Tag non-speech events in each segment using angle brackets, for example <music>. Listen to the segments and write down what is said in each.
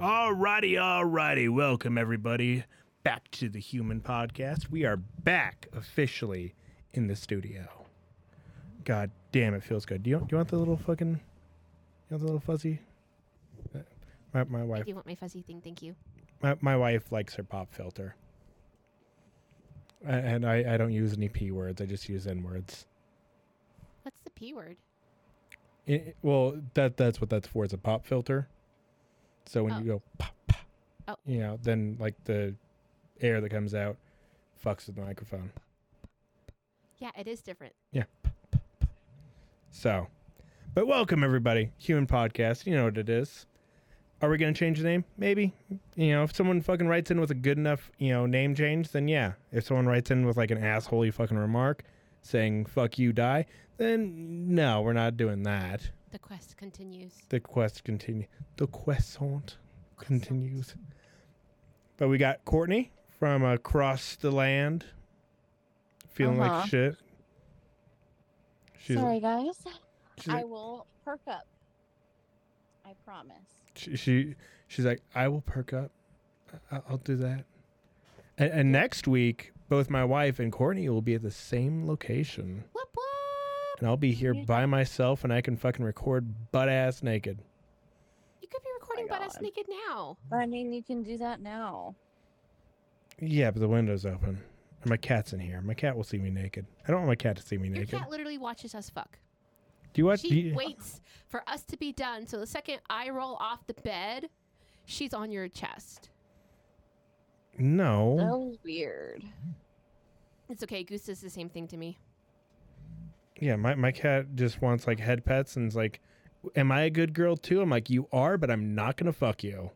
Alrighty, alrighty. Welcome everybody back to the Human Podcast. We are back officially in the studio. God damn, it feels good. Do you, do you want the little fucking, you want the little fuzzy? Uh, My, my wife, do want my fuzzy thing, thank you. my, my wife likes her pop filter. A- And I, I don't use any p words. I just use n words. What's the P word? Well, that that's what that's for. It's a pop filter. So when Oh. you go pop, pop, Oh. you know, then like the air that comes out fucks with the microphone. Yeah, it is different. Yeah. So, but welcome everybody, Human Podcast. You know what it is. Are we gonna change the name? Maybe. You know, if someone fucking writes in with a good enough, you know, name change, then yeah. If someone writes in with like an assholey fucking remark saying "fuck you, die," then no, we're not doing that. The quest continues. The quest continue. The quest continues. But we got Courtney from across the land, feeling Uh-huh. like shit. She's Sorry, guys. she's I like, will perk up. I promise. she, she she's like I will perk up. I- I'll do that. And, and next week, both my wife and Courtney will be at the same location, Whoop whoop! And I'll be here by myself, and I can fucking record butt ass naked. You could be recording my butt ass naked now. I mean, you can do that now. Yeah, but the window's open. And my cat's in here. My cat will see me naked. I don't want my cat to see me Your naked. cat literally watches us fuck. Do you watch? She do you- waits for us to be done. So the second I roll off the bed, she's on your chest. No. That was weird. It's okay. Goose does the same thing to me. Yeah, my, my cat just wants like head pets and is like, Am I a good girl too? I'm like, You are, but I'm not gonna fuck you.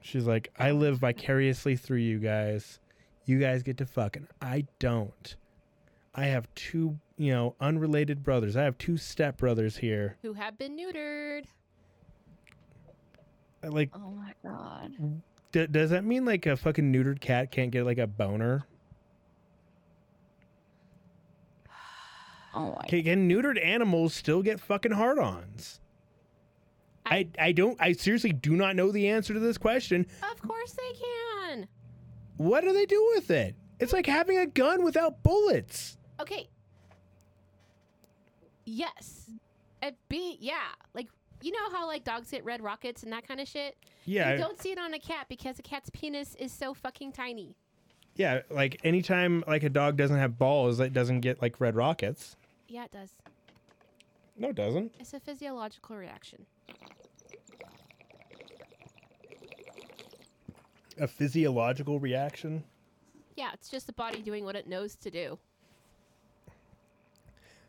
She's like, I live vicariously through you guys. You guys get to fuck, and I don't. I have two, you know, unrelated brothers. I have two step brothers here. Who have been neutered? Like, Oh my god. d- does that mean like a fucking neutered cat can't get like a boner? Oh. Can, neutered animals still get fucking hard-ons? I, I don't I seriously do not know the answer to this question. Of course they can. What do they do with it? It's like having a gun without bullets. Okay. Yes. It be yeah. Like, you know how, like, dogs get red rockets and that kind of shit? Yeah, You don't see it on a cat because a cat's penis is so fucking tiny. yeah. Like anytime like a dog doesn't have balls, it doesn't get like red rockets. Yeah, it does. No, it doesn't. It's a physiological reaction. A physiological reaction. Yeah, it's just the body doing what it knows to do.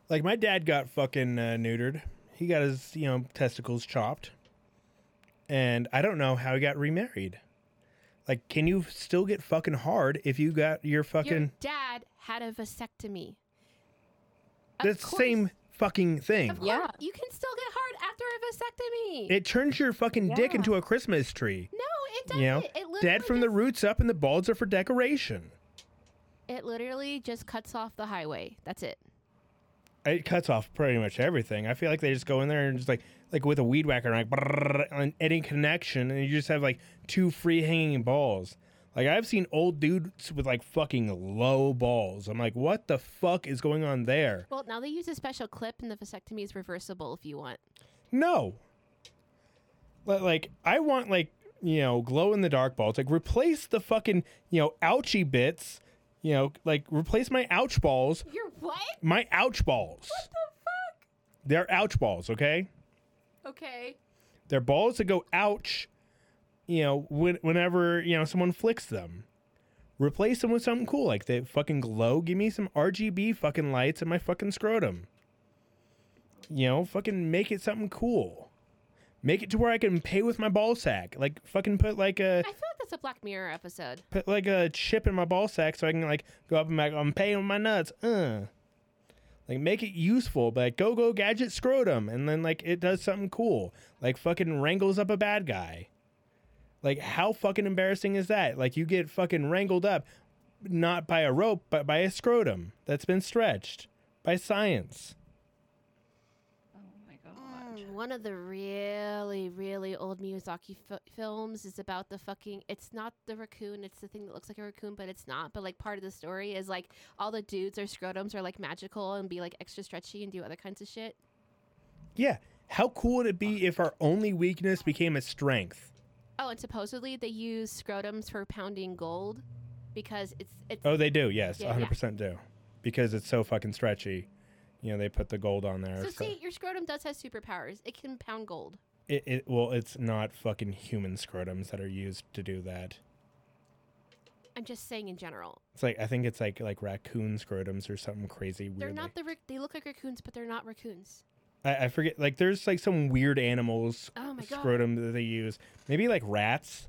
Like my dad got fucking uh, neutered. He got his you know testicles chopped, and I don't know how he got remarried. Like, can you still get fucking hard if you got your Your fucking? dad had a vasectomy. Of That's the same fucking thing. Yeah. you can still get hard after a vasectomy. It turns your fucking dick into a Christmas tree. no, it doesn't. You know, it literally dead from the roots up, and the balls are for decoration. It literally just cuts off the highway. That's it. It cuts off pretty much everything. I feel like they just go in there and just like like with a weed whacker, like brrrr, on any connection, and you just have like two free hanging balls. Like I've seen old dudes with like fucking low balls. I'm like, what the fuck is going on there? Well, now they use a special clip, and the vasectomy is reversible if you want. No. Like I want like you know glow in the dark balls. Like replace the fucking you know ouchy bits. You know, like replace my ouch balls. You're what? My ouch balls. What the fuck? They're ouch balls, okay? Okay. They're balls that go ouch, you know, when, whenever, you know, someone flicks them. Replace them with something cool, like they fucking glow. Give me some RGB fucking lights in my fucking scrotum. You know, fucking make it something cool. Make it to where I can pay with my ball sack. Like fucking put like a I feel like that's a Black Mirror episode. put like a chip in my ball sack so I can like go up and back. I'm paying with my nuts. Uh. Like make it useful, but like, go go gadget scrotum, and then like it does something cool, like fucking wrangles up a bad guy. Like how fucking embarrassing is that? Like you get fucking wrangled up, not by a rope, but by a scrotum that's been stretched by science. Oh my god. Mm, one of the really, really old Miyazaki fi- films is about the fucking. It's not the raccoon. It's the thing that looks like a raccoon, but it's not. But like part of the story is like all the dudes or scrotums are like magical and be like extra stretchy and do other kinds of shit. Yeah. How cool would it be if our only weakness became a strength? Oh, and supposedly they use scrotums for pounding gold because it's it's Oh, they do. Yes, Yeah, yeah. 100% do. Because it's so fucking stretchy. You know, they put the gold on there. So so- see, your scrotum does have superpowers. It can pound gold. It, it well, it's not fucking human scrotums that are used to do that. I'm just saying in general. It's like I think it's like like raccoon scrotums or something crazy weird. They're not the rac- they look like raccoons, but they're not raccoons. I, I forget. Like there's like some weird animals Oh my god. scrotum that they use. Maybe like rats.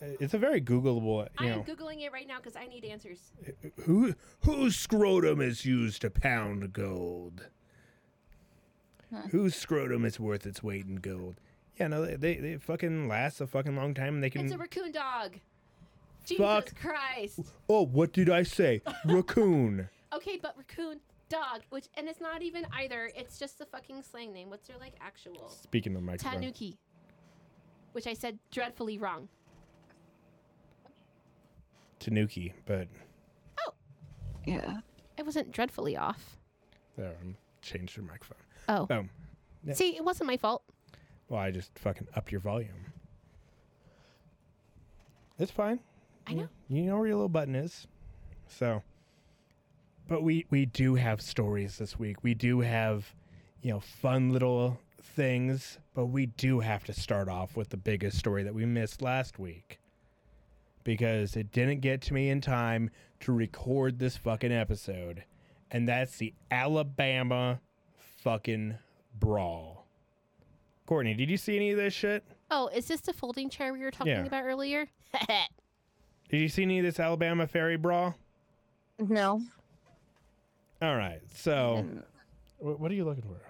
It's a very Googleable. I am know, googling it right now because I need answers. who whose scrotum is used to pound gold? Huh. Whose scrotum is worth its weight in gold? Yeah, no, they, they they fucking last a fucking long time. and They can. It's a raccoon dog. Jesus Fuck. Christ. oh, what did I say? <laughs> Raccoon. Okay, but raccoon dog, which and it's not even either. It's just the fucking slang name. What's their like actual? Speaking of microphone. Tanuki. Which I said dreadfully wrong. Tanuki, but oh, Yeah. I wasn't dreadfully off. there, um, changed your microphone. Oh. Oh, Yeah. See, it wasn't my fault. well, I just fucking upped your volume. It's fine. I know. You know where your little button is. So, but we we do have stories this week. We do have, you know, fun little things. But we do have to start off with the biggest story that we missed last week, because it didn't get to me in time to record this fucking episode, and that's the Alabama fucking brawl. Courtney, did you see any of this shit? Oh, is this the folding chair we were talking Yeah. about earlier? <laughs> Did you see any of this Alabama ferry brawl? No. All right, so. didn't. What, what are you looking for?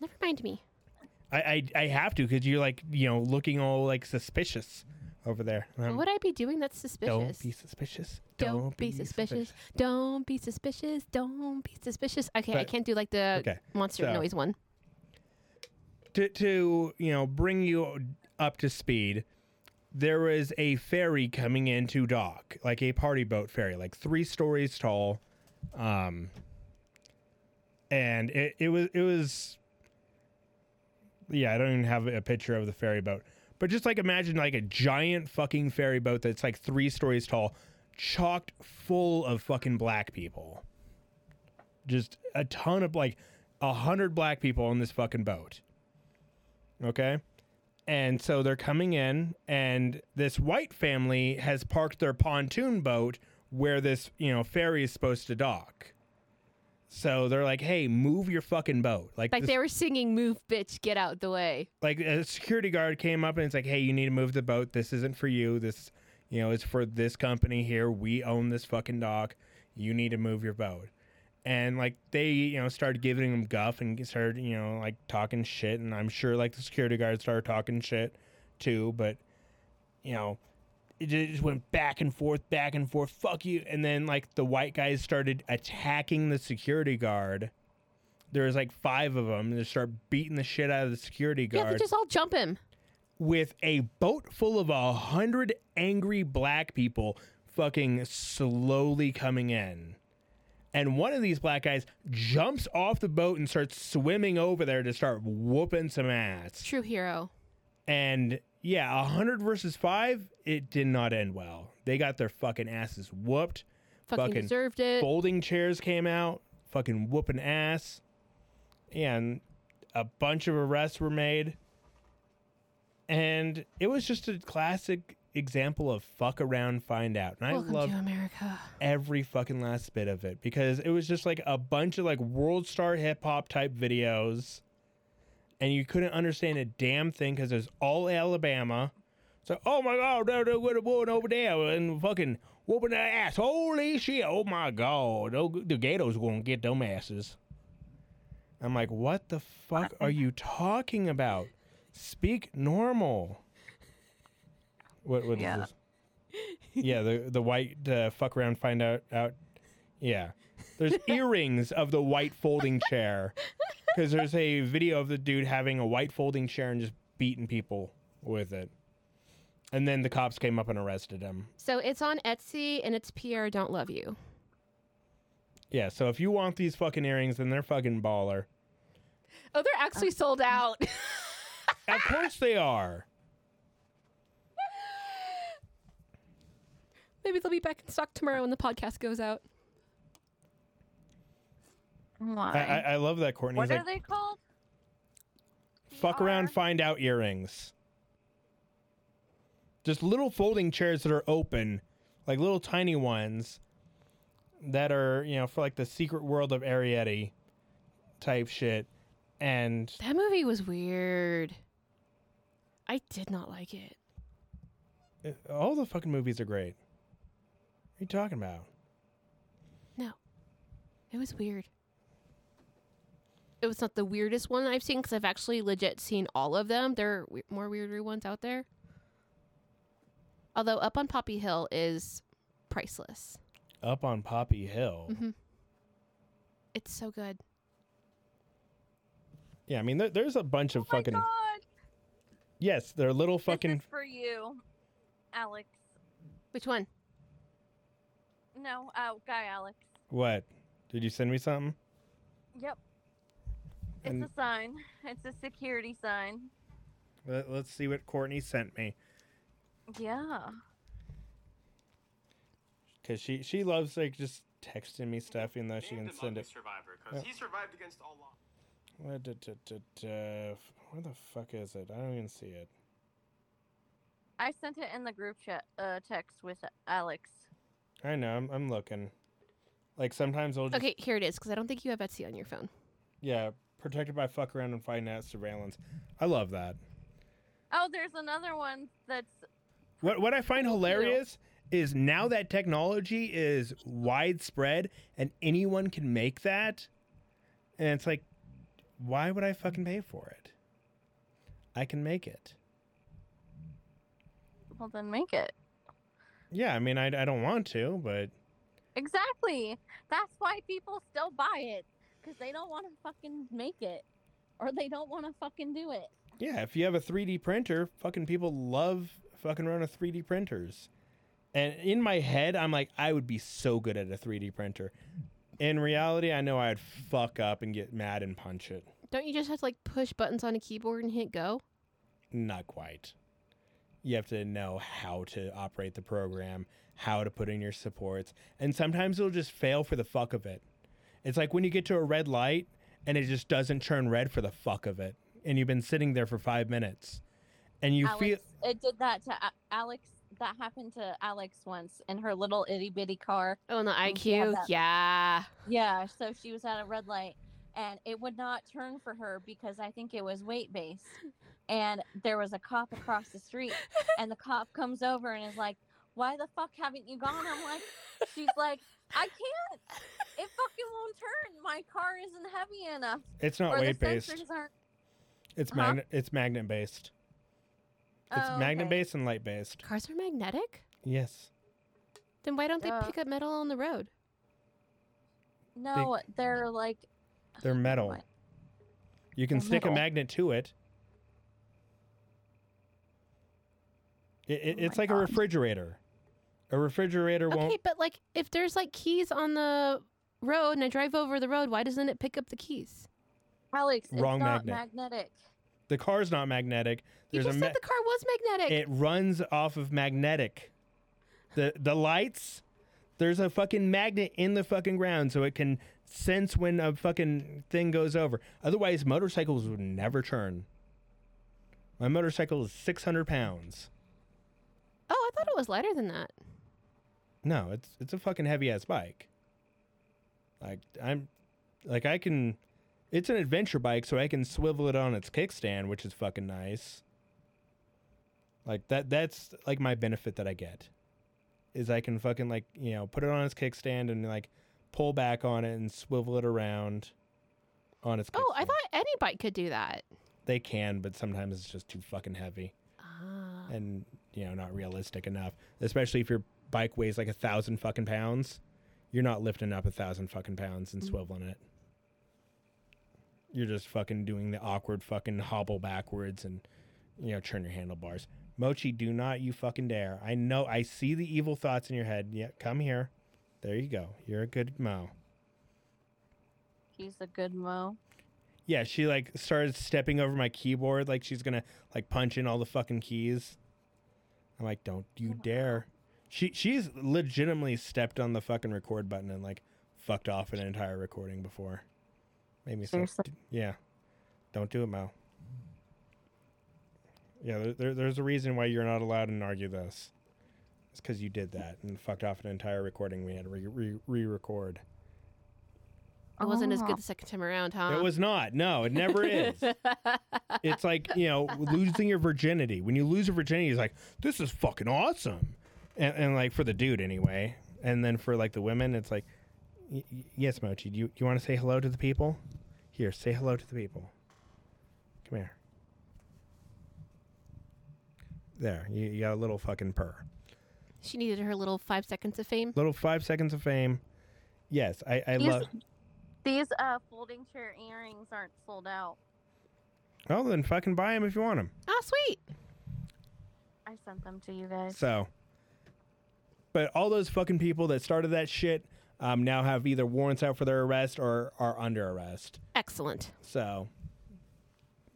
Never mind me. I I, I have to because you're like you know looking all like suspicious over there. What Um, would I be doing that's suspicious? don't be suspicious. Don't be suspicious. Don't be suspicious. Don't be suspicious. Okay, I But- can't do like the Okay, monster so- noise one. To to you know bring you up to speed, there was a ferry coming into dock, like a party boat ferry, like three stories tall, um, and it, it was it was. Yeah, I don't even have a picture of the ferry boat, but just like imagine like a giant fucking ferry boat that's like three stories tall, chocked full of fucking black people. Just a ton of like a hundred black people on this fucking boat. Okay. And so they're coming in, and this white family has parked their pontoon boat where this, you know, ferry is supposed to dock. So they're like, "Hey, move your fucking boat!" Like, Like this- they were singing "Move, bitch, get out the way." like a security guard came up and it's like, "Hey, you need to move the boat. This isn't for you. This, you know, it's for this company here. We own this fucking dock. You need to move your boat." And like they, you know, started giving him guff and started, you know, like talking shit. And I'm sure like the security guard started talking shit too. But you know, it just went back and forth, back and forth. Fuck you. And then like the white guys started attacking the security guard. There was like five of them. And they start beating the shit out of the security guard. Yeah, they just all jump him. with a boat full of a hundred angry black people fucking slowly coming in. And one of these black guys jumps off the boat and starts swimming over there to start whooping some ass. True hero. And yeah, a hundred versus five, it did not end well. They got their fucking asses whooped. Fucking, Fucking deserved it. Folding chairs came out, fucking whooping ass. And a bunch of arrests were made. And it was just a classic example of fuck around, find out. And I Welcome love America. every fucking last bit of it because it was just like a bunch of like world star hip hop type videos. And you couldn't understand a damn thing because it was all Alabama. So, oh my God, they're, they're a woman over there and fucking whooping their ass. Holy shit. Oh my God. The ghetto's going to get them asses. I'm like, what the fuck are you talking about? Speak normal. What, what is Yeah. this? Yeah, the the white uh, fuck around, find out out. Yeah, there's <laughs> earrings of the white folding chair because there's a video of the dude having a white folding chair and just beating people with it. And then the cops came up and arrested him. So it's on Etsy and it's Pierre Don't Love You. Yeah, so if you want these fucking earrings, then they're fucking baller. Oh, they're actually uh, sold out. <laughs> Of course they are. Maybe they'll be back in stock tomorrow when the podcast goes out. Why? I, I, I love that Courtney. what like, are they called? fuck around, PR? find out earrings. Just little folding chairs that are open, like little tiny ones that are, you know, for like the secret world of Arrietty type shit. And That movie was weird. I did not like it. it- all the fucking movies are great. What are you talking about? No. It was weird. It was not the weirdest one I've seen because I've actually legit seen all of them. There are we- more weirder ones out there. Although Up on Poppy Hill is priceless. Up on Poppy Hill. hmm It's so good. Yeah, I mean, there, there's a bunch of Oh my fucking. God, Yes, they're little this fucking. is for you, Alex. Which one? No, uh, guy Alex. What? Did you send me something? Yep. It's a sign. It's a security sign. Let, let's see what Courtney sent me. Yeah. Because she, she loves, like, just texting me stuff, even though she can an send ugly it. survivor because Yeah. he survived against all f- where the fuck is it? I don't even see it. I sent it in the group chat uh, text with Alex. I know, I'm, I'm looking. Like, sometimes I'll just. Okay, here it is because I don't think you have Etsy on your phone. Yeah, protected by fuck around and find out surveillance. I love that. Oh, there's another one that's What what I find hilarious is now that technology is widespread and anyone can make that, and it's like, why would I fucking pay for it? I can make it. well then make it. Yeah, I mean, I, I don't want to, but Exactly. That's why people still buy it because they don't want to fucking make it, or they don't want to fucking do it. yeah, if you have a 3D printer, fucking people love fucking running 3D printers. And in my head, I'm like, I would be so good at a 3D printer. In reality, I know I'd fuck up and get mad and punch it. Don't you just have to like push buttons on a keyboard and hit go? Not quite. You have to know how to operate the program, how to put in your supports, and sometimes it'll just fail for the fuck of it. It's like when you get to a red light and it just doesn't turn red for the fuck of it, and you've been sitting there for five minutes, and you Alex, feel it did that to A- Alex. That happened to Alex once in her little itty bitty car. Oh, and the IQ? Yeah. Yeah, so she was at a red light and it would not turn for her because I think it was weight based. And there was a cop across the street and the cop comes over and is like, Why the fuck haven't you gone? I'm like, She's like, I can't. It fucking won't turn. My car isn't heavy enough. it's not or weight the based. sensors aren't. It's Huh? magnet. It's magnet based. It's Oh, magnet okay. based and light based. Cars are magnetic? Yes. Then why don't they Duh. pick up metal on the road? No, they're like They're <sighs> metal. What? You can They're stick metal. a magnet to it. It, it, Oh it's my like a refrigerator. A refrigerator Okay, won't. Okay, but like if there's like keys on the road and I drive over the road, why doesn't it pick up the keys? Alex, it's Wrong not magnet. magnetic. The car's not magnetic. You just a ma- said the car was magnetic. it runs off of magnetic. The the lights, there's a fucking magnet in the fucking ground so it can sense when a fucking thing goes over. Otherwise, motorcycles would never turn. My motorcycle is 600 pounds. oh, I thought it was lighter than that. No, it's it's a fucking heavy ass bike. Like I'm, like I can, it's an adventure bike, so I can swivel it on its kickstand, which is fucking nice. Like that, that's like my benefit that I get, is I can fucking like you know put it on its kickstand and like pull back on it and swivel it around on its. Oh, I thought any bike could do that. they can, but sometimes it's just too fucking heavy Ah. and you know not realistic enough especially if your bike weighs like a thousand fucking pounds you're not lifting up a thousand fucking pounds and Mm. swiveling it you're just fucking doing the awkward fucking hobble backwards and you know, turn your handlebars. Mochi, do not you fucking dare. I know I see the evil thoughts in your head. Yeah, come here. There you go. You're a good Mo. He's a good mo. Yeah, she like started stepping over my keyboard like she's gonna like punch in all the fucking keys. I'm like, don't you dare. She she's legitimately stepped on the fucking record button and like fucked off an entire recording before. Made me so Seriously? yeah. Don't do it, Mo. Yeah, there, there, there's a reason why you're not allowed to argue this. It's because you did that and fucked off an entire recording we had to re- re- re-record. It wasn't as good ah. the second time around, huh? It was not. No, it never is. <laughs> it's like you know losing your virginity when you lose your virginity it's like this is fucking awesome and, and like for the dude anyway and then for like the women it's like y- y- yes mochi do you, you want to say hello to the people here say hello to the people come here there you, you got a little fucking purr she needed her little five seconds of fame. little five seconds of fame yes i, I These, love these uh folding chair earrings aren't sold out. oh then fucking buy them if you want them Oh, sweet. I sent them to you guys. So, but all those fucking people that started that shit um, now have either warrants out for their arrest or are under arrest. Excellent. So,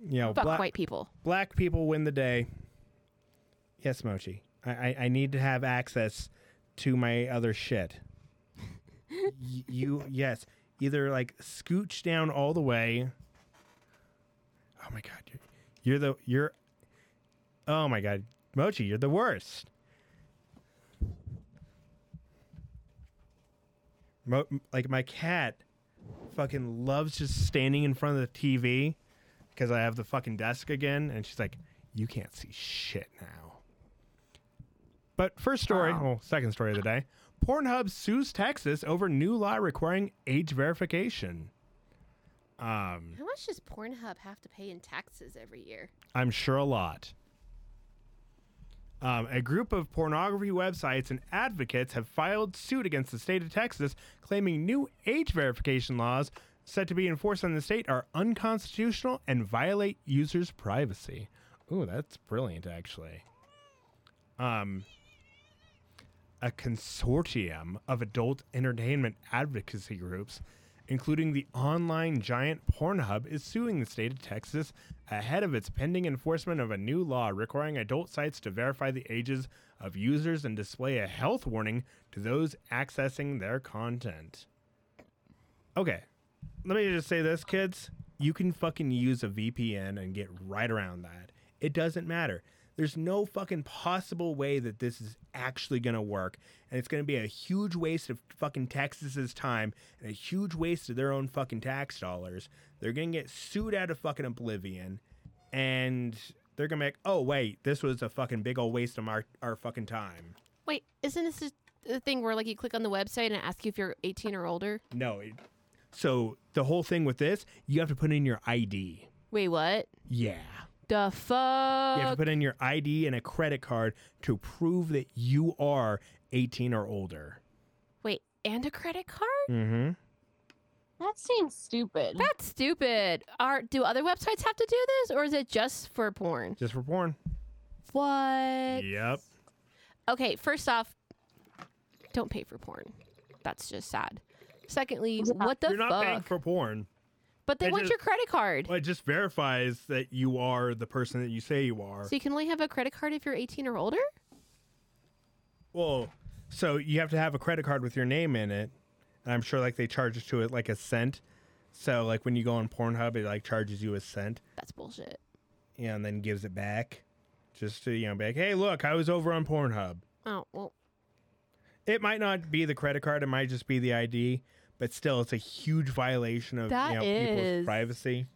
you know, Fuck black, white people. black people win the day. Yes, Mochi. I, I, I need to have access to my other shit. <laughs> Y- you, yes. Either like scooch down all the way. Oh my God. You're, you're the, you're, oh my God. Mochi, you're the worst. Mo- like my cat fucking loves just standing in front of the TV because I have the fucking desk again, and she's like, "You can't see shit now." But first story, Wow. well, second story of the day: Pornhub sues Texas over new law requiring age verification. Um, How much does Pornhub have to pay in taxes every year? I'm sure a lot. Um, a group of pornography websites and advocates have filed suit against the state of Texas, claiming new age verification laws set to be enforced in the state are unconstitutional and violate users' privacy. Ooh, that's brilliant, actually. Um, a consortium of adult entertainment advocacy groups, including the online giant Pornhub, is suing the state of Texas ahead of its pending enforcement of a new law requiring adult sites to verify the ages of users and display a health warning to those accessing their content. Okay, let me just say this, kids. You can fucking use a VPN and get right around that. It doesn't matter. There's no fucking possible way that this is actually going to work. And it's going to be a huge waste of fucking Texas's time and a huge waste of their own fucking tax dollars. They're going to get sued out of fucking oblivion. And they're going to be like, oh, wait, this was a fucking big old waste of our, our fucking time. Wait, isn't this the thing where like you click on the website and it asks you if you're 18 or older? No. It, so the whole thing with this, you have to put in your ID. Wait, what? Yeah. The fuck? You have to put in your ID and a credit card to prove that you are 18 or older. Wait, and a credit card? Mm-hmm. That seems stupid. That's stupid. Are do other websites have to do this, or is it just for porn? Just for porn. What? Yep. Okay, first off, don't pay for porn. That's just sad. Secondly, what the fuck? You're not paying for porn. But they it want just- your credit card. Well, it just verifies that you are the person that you say you are. So you can only have a credit card if you're 18 or older? Well, so you have to have a credit card with your name in it. And I'm sure like they charge to it like a cent. So like when you go on Pornhub, it like charges you a cent. That's bullshit. Yeah, and then gives it back. Just to, you know, be like, hey, look, I was over on Pornhub. Oh, well, It might not be the credit card, it might just be the ID, but still it's a huge violation of That you know, people's privacy.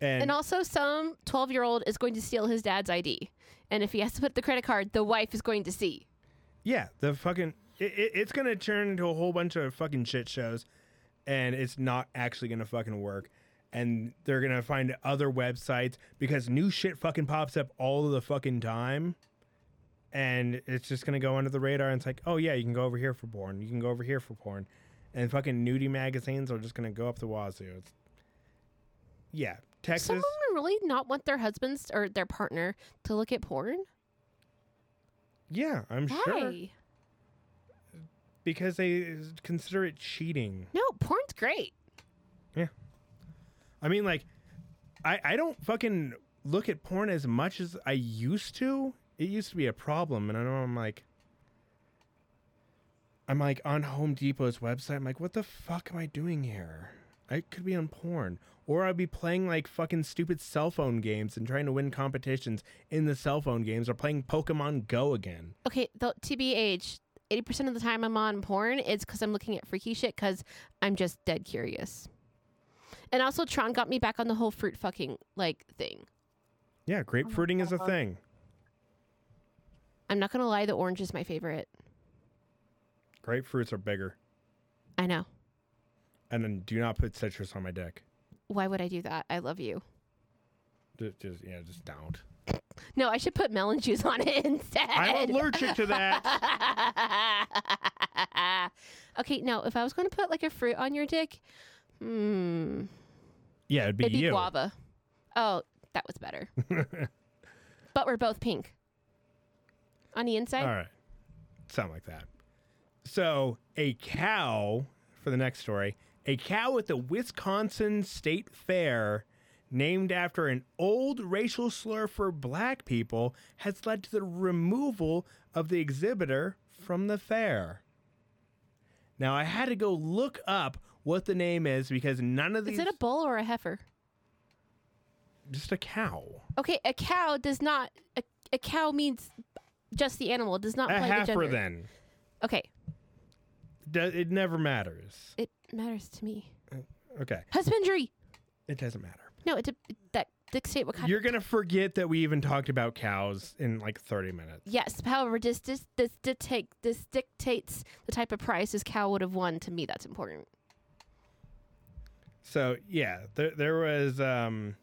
And, and also some 12 year old is going to steal his dad's ID. And if he has to put the credit card, the wife is going to see. yeah, the fucking it, it, it's gonna turn into a whole bunch of fucking shit shows, and it's not actually gonna fucking work. And they're gonna find other websites because new shit fucking pops up all of the fucking time, and it's just gonna go under the radar. And it's like, oh yeah, you can go over here for porn, you can go over here for porn, and fucking nudie magazines are just gonna go up the wazoo. It's, yeah, Texas. Someone really not want their husbands or their partner to look at porn? Yeah, I'm Why? sure because they consider it cheating. No, porn's great. Yeah. I mean, like, I I don't fucking look at porn as much as I used to. It used to be a problem, and I know I'm like, I'm like on Home Depot's website. I'm like, what the fuck am I doing here? I could be on porn, or I'd be playing like fucking stupid cell phone games and trying to win competitions in the cell phone games, or playing Pokemon Go again. Okay, though TBH, eighty percent of the time I'm on porn, it's because I'm looking at freaky shit because I'm just dead curious. And also, Tron got me back on the whole fruit fucking like thing. Yeah, grapefruiting is a oh thing. I'm not gonna lie, the orange is my favorite. Grapefruits are bigger, I know. and then do not put citrus on my dick. Why would I do that? I love you. Just, just yeah, just don't. No, I should put melon juice on it <laughs> instead. I'm allergic to that. <laughs> okay, no, if I was going to put like a fruit on your dick, hmm, Yeah, it'd be it'd be guava. Oh, that was better. <laughs> but we're both pink. On the inside? All right. Something like that. So, a cow, for the next story, a cow at the Wisconsin State Fair, named after an old racial slur for black people, has led to the removal of the exhibitor from the fair. Now, I had to go look up what the name is because none of these. Is it a bull or a heifer? just a cow? Okay, a cow does not. A, a cow means just the animal. It does not A play the gender. then. Okay, Do- It never matters. it matters to me. Okay. Husbandry. It doesn't matter. No, it, di- that dictate what kind. You're gonna forget that we even talked about cows in like 30 minutes. Yes. However, this this this dictate this dictates the type of prize this cow would have won. To me, that's important. So yeah, there there was um,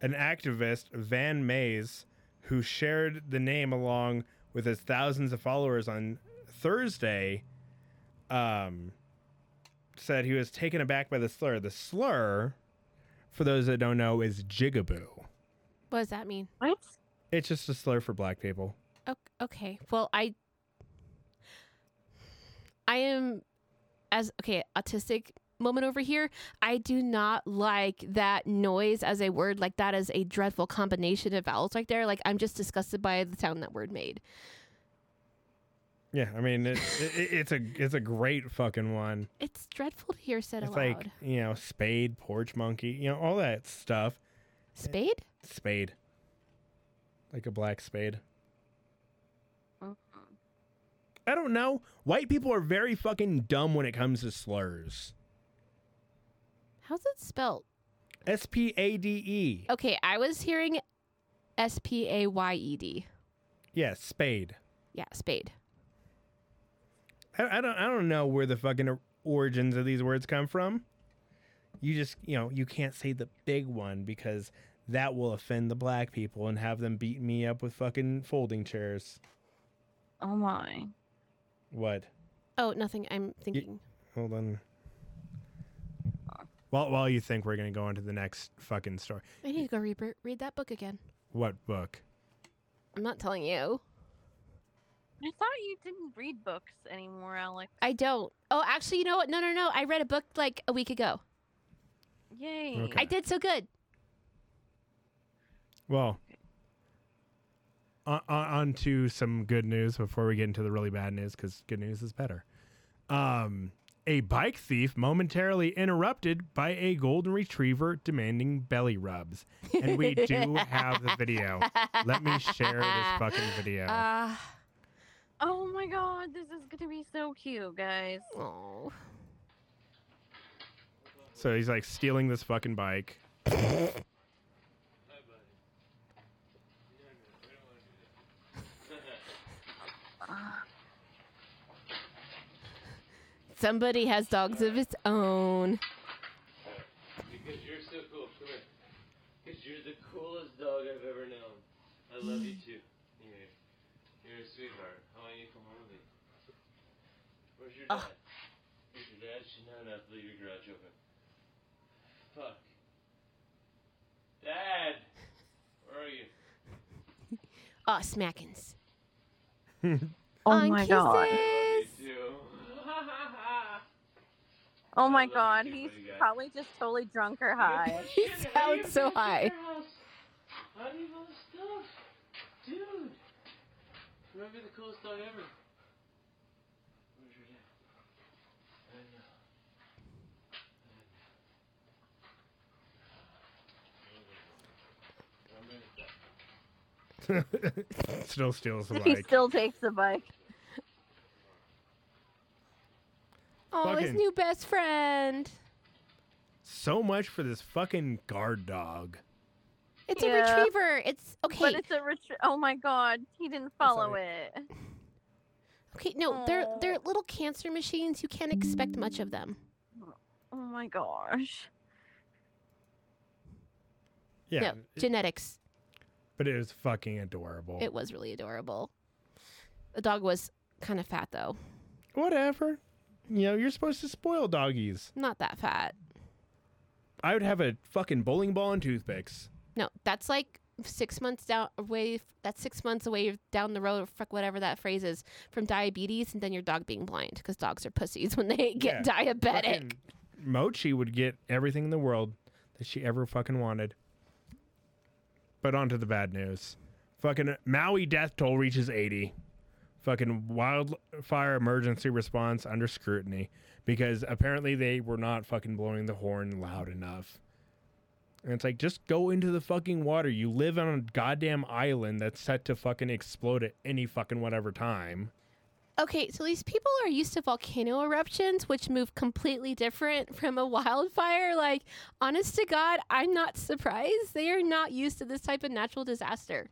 an activist Van Mays who shared the name along with his thousands of followers on Thursday. Um, said he was taken aback by the slur. The slur, for those that don't know, is jigaboo. What does that mean? What? It's just a slur for black people. Okay. Well, I I am as okay, autistic moment over here. I do not like that noise as a word. Like that is a dreadful combination of vowels right there. Like I'm just disgusted by the sound that word made. Yeah, I mean it, it, it's a it's a great fucking one. It's dreadful to hear said It's aloud. like you know spade, porch monkey, you know all that stuff. Spade? Spade, like a black spade. Uh-huh. I don't know. White people are very fucking dumb when it comes to slurs. How's it spelled? S P A D E. Okay, I was hearing S P A Y E D. Yeah, spade. Yeah, spade. I, I don't I don't know where the fucking origins of these words come from. You just you know you can't say the big one because that will offend the black people and have them beat me up with fucking folding chairs. Oh my. What? Oh, nothing. I'm thinking. Hold on. While while you think we're gonna go into the next fucking story. I need to go read, read that book again. What book? I'm not telling you. I thought you didn't read books anymore, Alex. I don't. Oh, actually, you know what? No, no, no. I read a book like a week ago. Yay. Okay. I did so good. Well, on, on, on to some good news before we get into the really bad news because good news is better. Um, a bike thief momentarily interrupted by a golden retriever demanding belly rubs. And we <laughs> do have the video. Let me share this fucking video. Uh, Oh my god, this is gonna be so cute, guys. oh. So he's like stealing this fucking bike. <laughs> Somebody has dogs of its own. Because you're so cool. Come here. Because you're the coolest dog I've ever known. I love you too. You're, you're a sweetheart. How about you come home with me? Where's your dad? Ugh. Where's your dad? She's not enough to leave your garage open. Fuck. Dad, where are you? Oh, smackins. <laughs> Oh On my god. kisses. I Oh my god, he's probably just totally drunk or <laughs> high. <laughs> he sounds so high. Dude, the coolest ever. Still steals the bike. <laughs> He still takes the bike. Oh, his Fucking- new best friend. So much for this fucking guard dog. It's Yeah. a retriever. It's okay. But it's a retri- Oh my god. He didn't follow it. okay, no, they're Aw. they're little cancer machines. You can't expect much of them. Oh my gosh. Yeah, no, it- genetics. but it was fucking adorable. It was really adorable. The dog was kind of fat though. Whatever. You know, you're supposed to spoil doggies. Not that fat. I would have a fucking bowling ball and toothpicks. No, that's like six months down away. That's six months away down the road, fuck whatever that phrase is, from diabetes, and then your dog being blind because dogs are pussies when they get diabetic. Fucking Mochi would get everything in the world that she ever fucking wanted. But on to the bad news. Fucking Maui death toll reaches 80. Fucking wildfire emergency response under scrutiny because apparently they were not fucking blowing the horn loud enough. And it's like, just go into the fucking water. You live on a goddamn island that's set to fucking explode at any fucking whatever time. Okay, so these people are used to volcano eruptions, which move completely different <laughs> from a wildfire. Like, honest to God, I'm not surprised. They are not used to this type of natural disaster.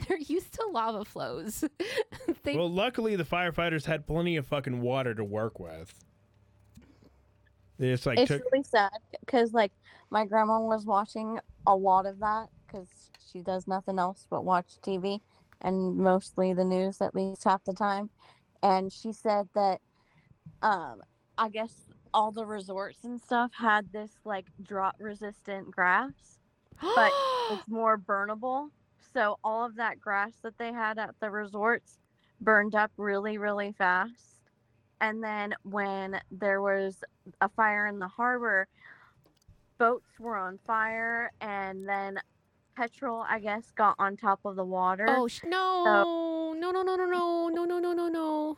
<laughs> They're used to lava flows. <laughs> they, Well, luckily the firefighters had plenty of fucking water to work with. They just like it's took really sad because like my grandma was watching a lot of that because she does nothing else but watch TV and mostly the news at least half the time. And she said that um I guess all the resorts and stuff had this like drought resistant grass, but <gasps> it's more burnable. So all of that grass that they had at the resorts burned up really, really fast. And then when there was a fire in the harbor, boats were on fire, and then petrol, I guess, got on top of the water. oh, sh- no. No, no, no, no, no, no, no, no, no, no.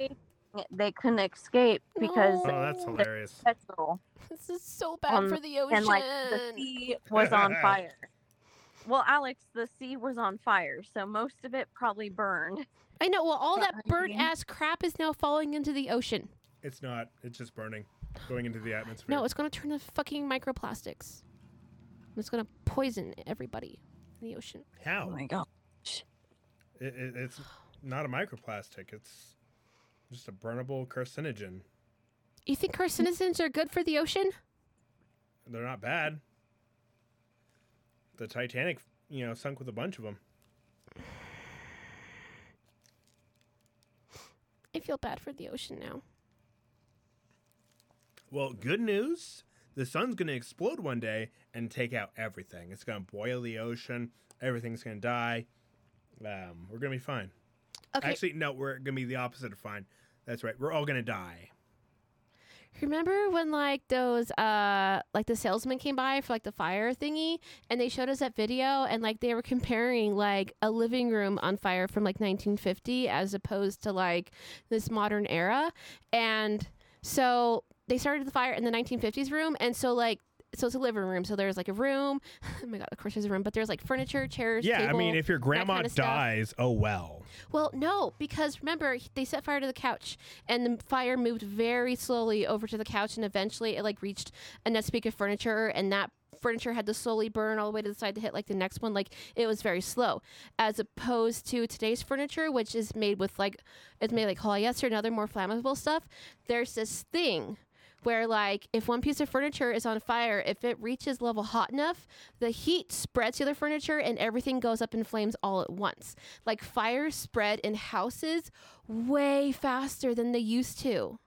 They couldn't escape because Oh, that's hilarious. petrol This is so bad Um, for the ocean. and like the sea was on fire. Well, Alex, the sea was on fire, so most of it probably burned. I know. Well, all that burnt ass crap is now falling into the ocean. It's not. It's just burning, going into the atmosphere. No, it's going to turn to fucking microplastics. It's going to poison everybody in the ocean. how? Oh my god. It, it, it's not a microplastic. It's just a burnable carcinogen. You think carcinogens are good for the ocean? They're not bad. The Titanic, you know, sunk with a bunch of them. I feel bad for the ocean now. Well, good news. The sun's going to explode one day and take out everything. It's going to boil the ocean. Everything's going to die. Um, we're going to be fine. Okay. Actually, no, we're going to be the opposite of fine. That's right. We're all going to die. Remember when like those uh like the salesman came by for like the fire thingy and they showed us that video and like they were comparing like a living room on fire from like 1950 as opposed to like this modern era? And so they started the fire in the 1950s room and so like so it's a living room so there's like a room <laughs> oh my god of course there's a room but there's like furniture chairs Yeah, I mean, if your grandma kinda stuff. dies, oh well. Well, no, because remember they set fire to the couch, and the fire moved very slowly over to the couch, and eventually it like reached a next peak of furniture, and that furniture had to slowly burn all the way to the side to hit like the next one. Like it was very slow, as opposed to today's furniture, which is made with like it's made like polyester and other more flammable stuff. There's this thing where like if one piece of furniture is on fire if it reaches level hot enough the heat spreads to the furniture and everything goes up in flames all at once like fires spread in houses way faster than they used to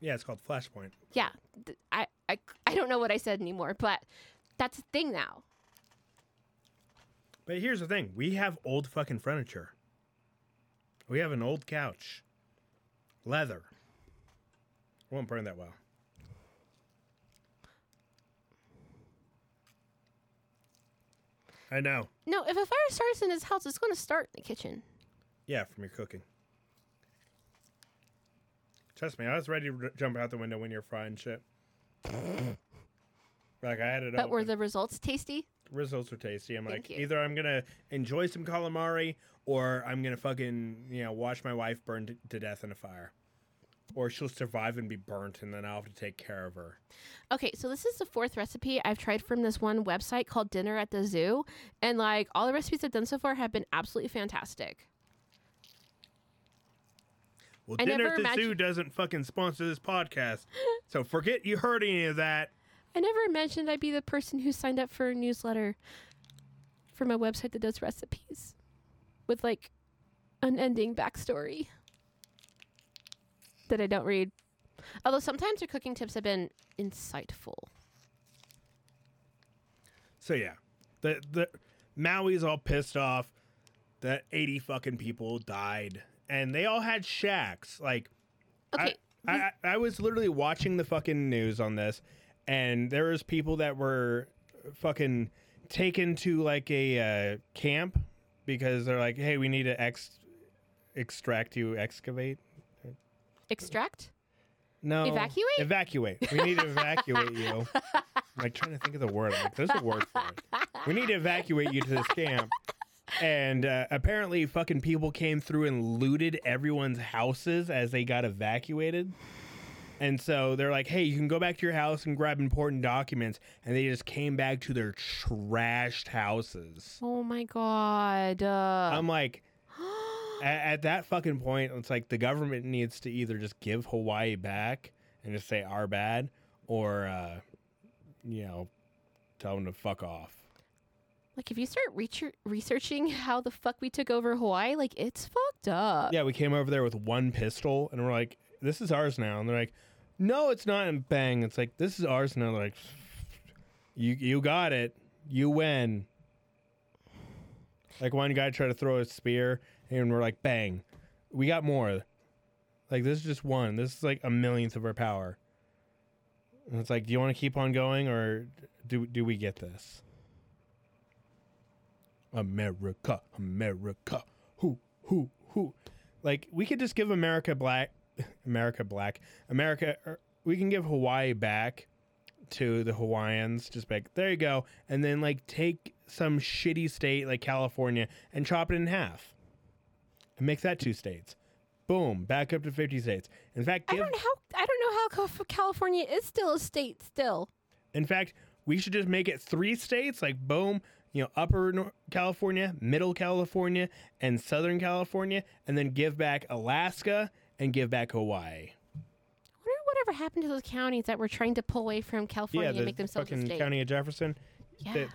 Yeah, it's called Flashpoint. yeah I, I i don't know what i said anymore but that's a thing now But here's the thing: we have old fucking furniture. We have an old couch, leather. Won't burn that well. I know. No, if a fire starts in his house, it's going to start in the kitchen. Yeah, from your cooking. Trust me, I was ready to r- jump out the window when you're frying shit. like I had it. But were the results tasty? results are tasty. I'm Thank like, you. either I'm gonna enjoy some calamari, or I'm gonna fucking you know watch my wife burn to, to death in a fire, or she'll survive and be burnt, and then I'll have to take care of her. Okay, so this is the fourth recipe I've tried from this one website called Dinner at the Zoo. And like all the recipes I've done so far have been absolutely fantastic. Well, I dinner at the imagine- zoo doesn't fucking sponsor this podcast, <laughs> so forget you heard any of that. I never imagined I'd be the person who signed up for a newsletter from a website that does recipes with like unending backstory that I don't read. Although sometimes their cooking tips have been insightful. So yeah, the the Maui's all pissed off that 80 fucking people died, and they all had shacks. Like, Okay, I, I I was literally watching the fucking news on this, and there was people that were fucking taken to like a uh, camp because they're like, hey, we need to ex extract you, excavate. Extract? No, Evacuate? Evacuate. We need to evacuate you. <laughs> I'm like trying to think of the word. I'm like, there's a word for it. We need to evacuate you to this camp. And uh, apparently, fucking people came through and looted everyone's houses as they got evacuated. And so they're like, hey, you can go back to your house and grab important documents. And they just came back to their trashed houses. Oh my god. Uh, I'm like, at, at that fucking point, it's like the government needs to either just give Hawaii back and just say our bad, or uh, you know, tell them to fuck off. like if you start reach- researching how the fuck we took over Hawaii, like it's fucked up. Yeah, we came over there with one pistol, and we're like, "This is ours now," and they're like, "No, it's not." And bang, it's like, "This is ours now." They're like, "You you got it, you win." Like one guy tried to throw a spear, and we're like, "Bang, we got more." Like this is just one. This is like a millionth of our power. And it's like, do you want to keep on going, or do do we get this? America, America, who, who, who? Like we could just give America black, America black, America. er, We can give Hawaii back to the Hawaiians. Just like there you go, and then like take some shitty state like California and chop it in half, and make that two states. Boom, back up to fifty states. In fact, I don't know how I don't know how California is still a state still. In fact, we should just make it three states, like boom, you know, Upper California, Middle California, and Southern California, and then give back Alaska and give back Hawaii. I wonder whatever happened to those counties that were trying to pull away from California yeah, and make themselves a fucking state. county of Jefferson, yeah. they,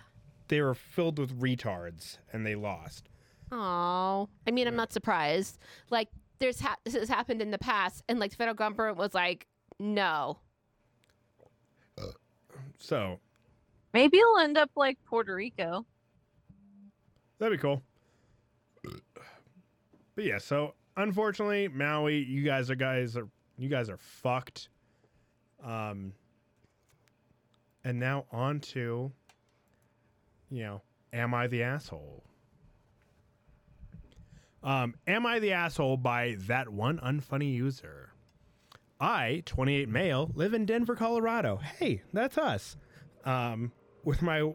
they were filled with retards and they lost. Oh, I mean, I'm not surprised. Like, there's ha- this has happened in the past, and like the federal government was like, no. So Maybe it'll end up like Puerto Rico. that'd be cool. But yeah, so unfortunately, Maui, you guys are guys are you guys are fucked. Um and now on to you know, am I the asshole? Um, am I the asshole by that one unfunny user? I, 28 male, live in Denver, Colorado. Hey, that's us. Um, with my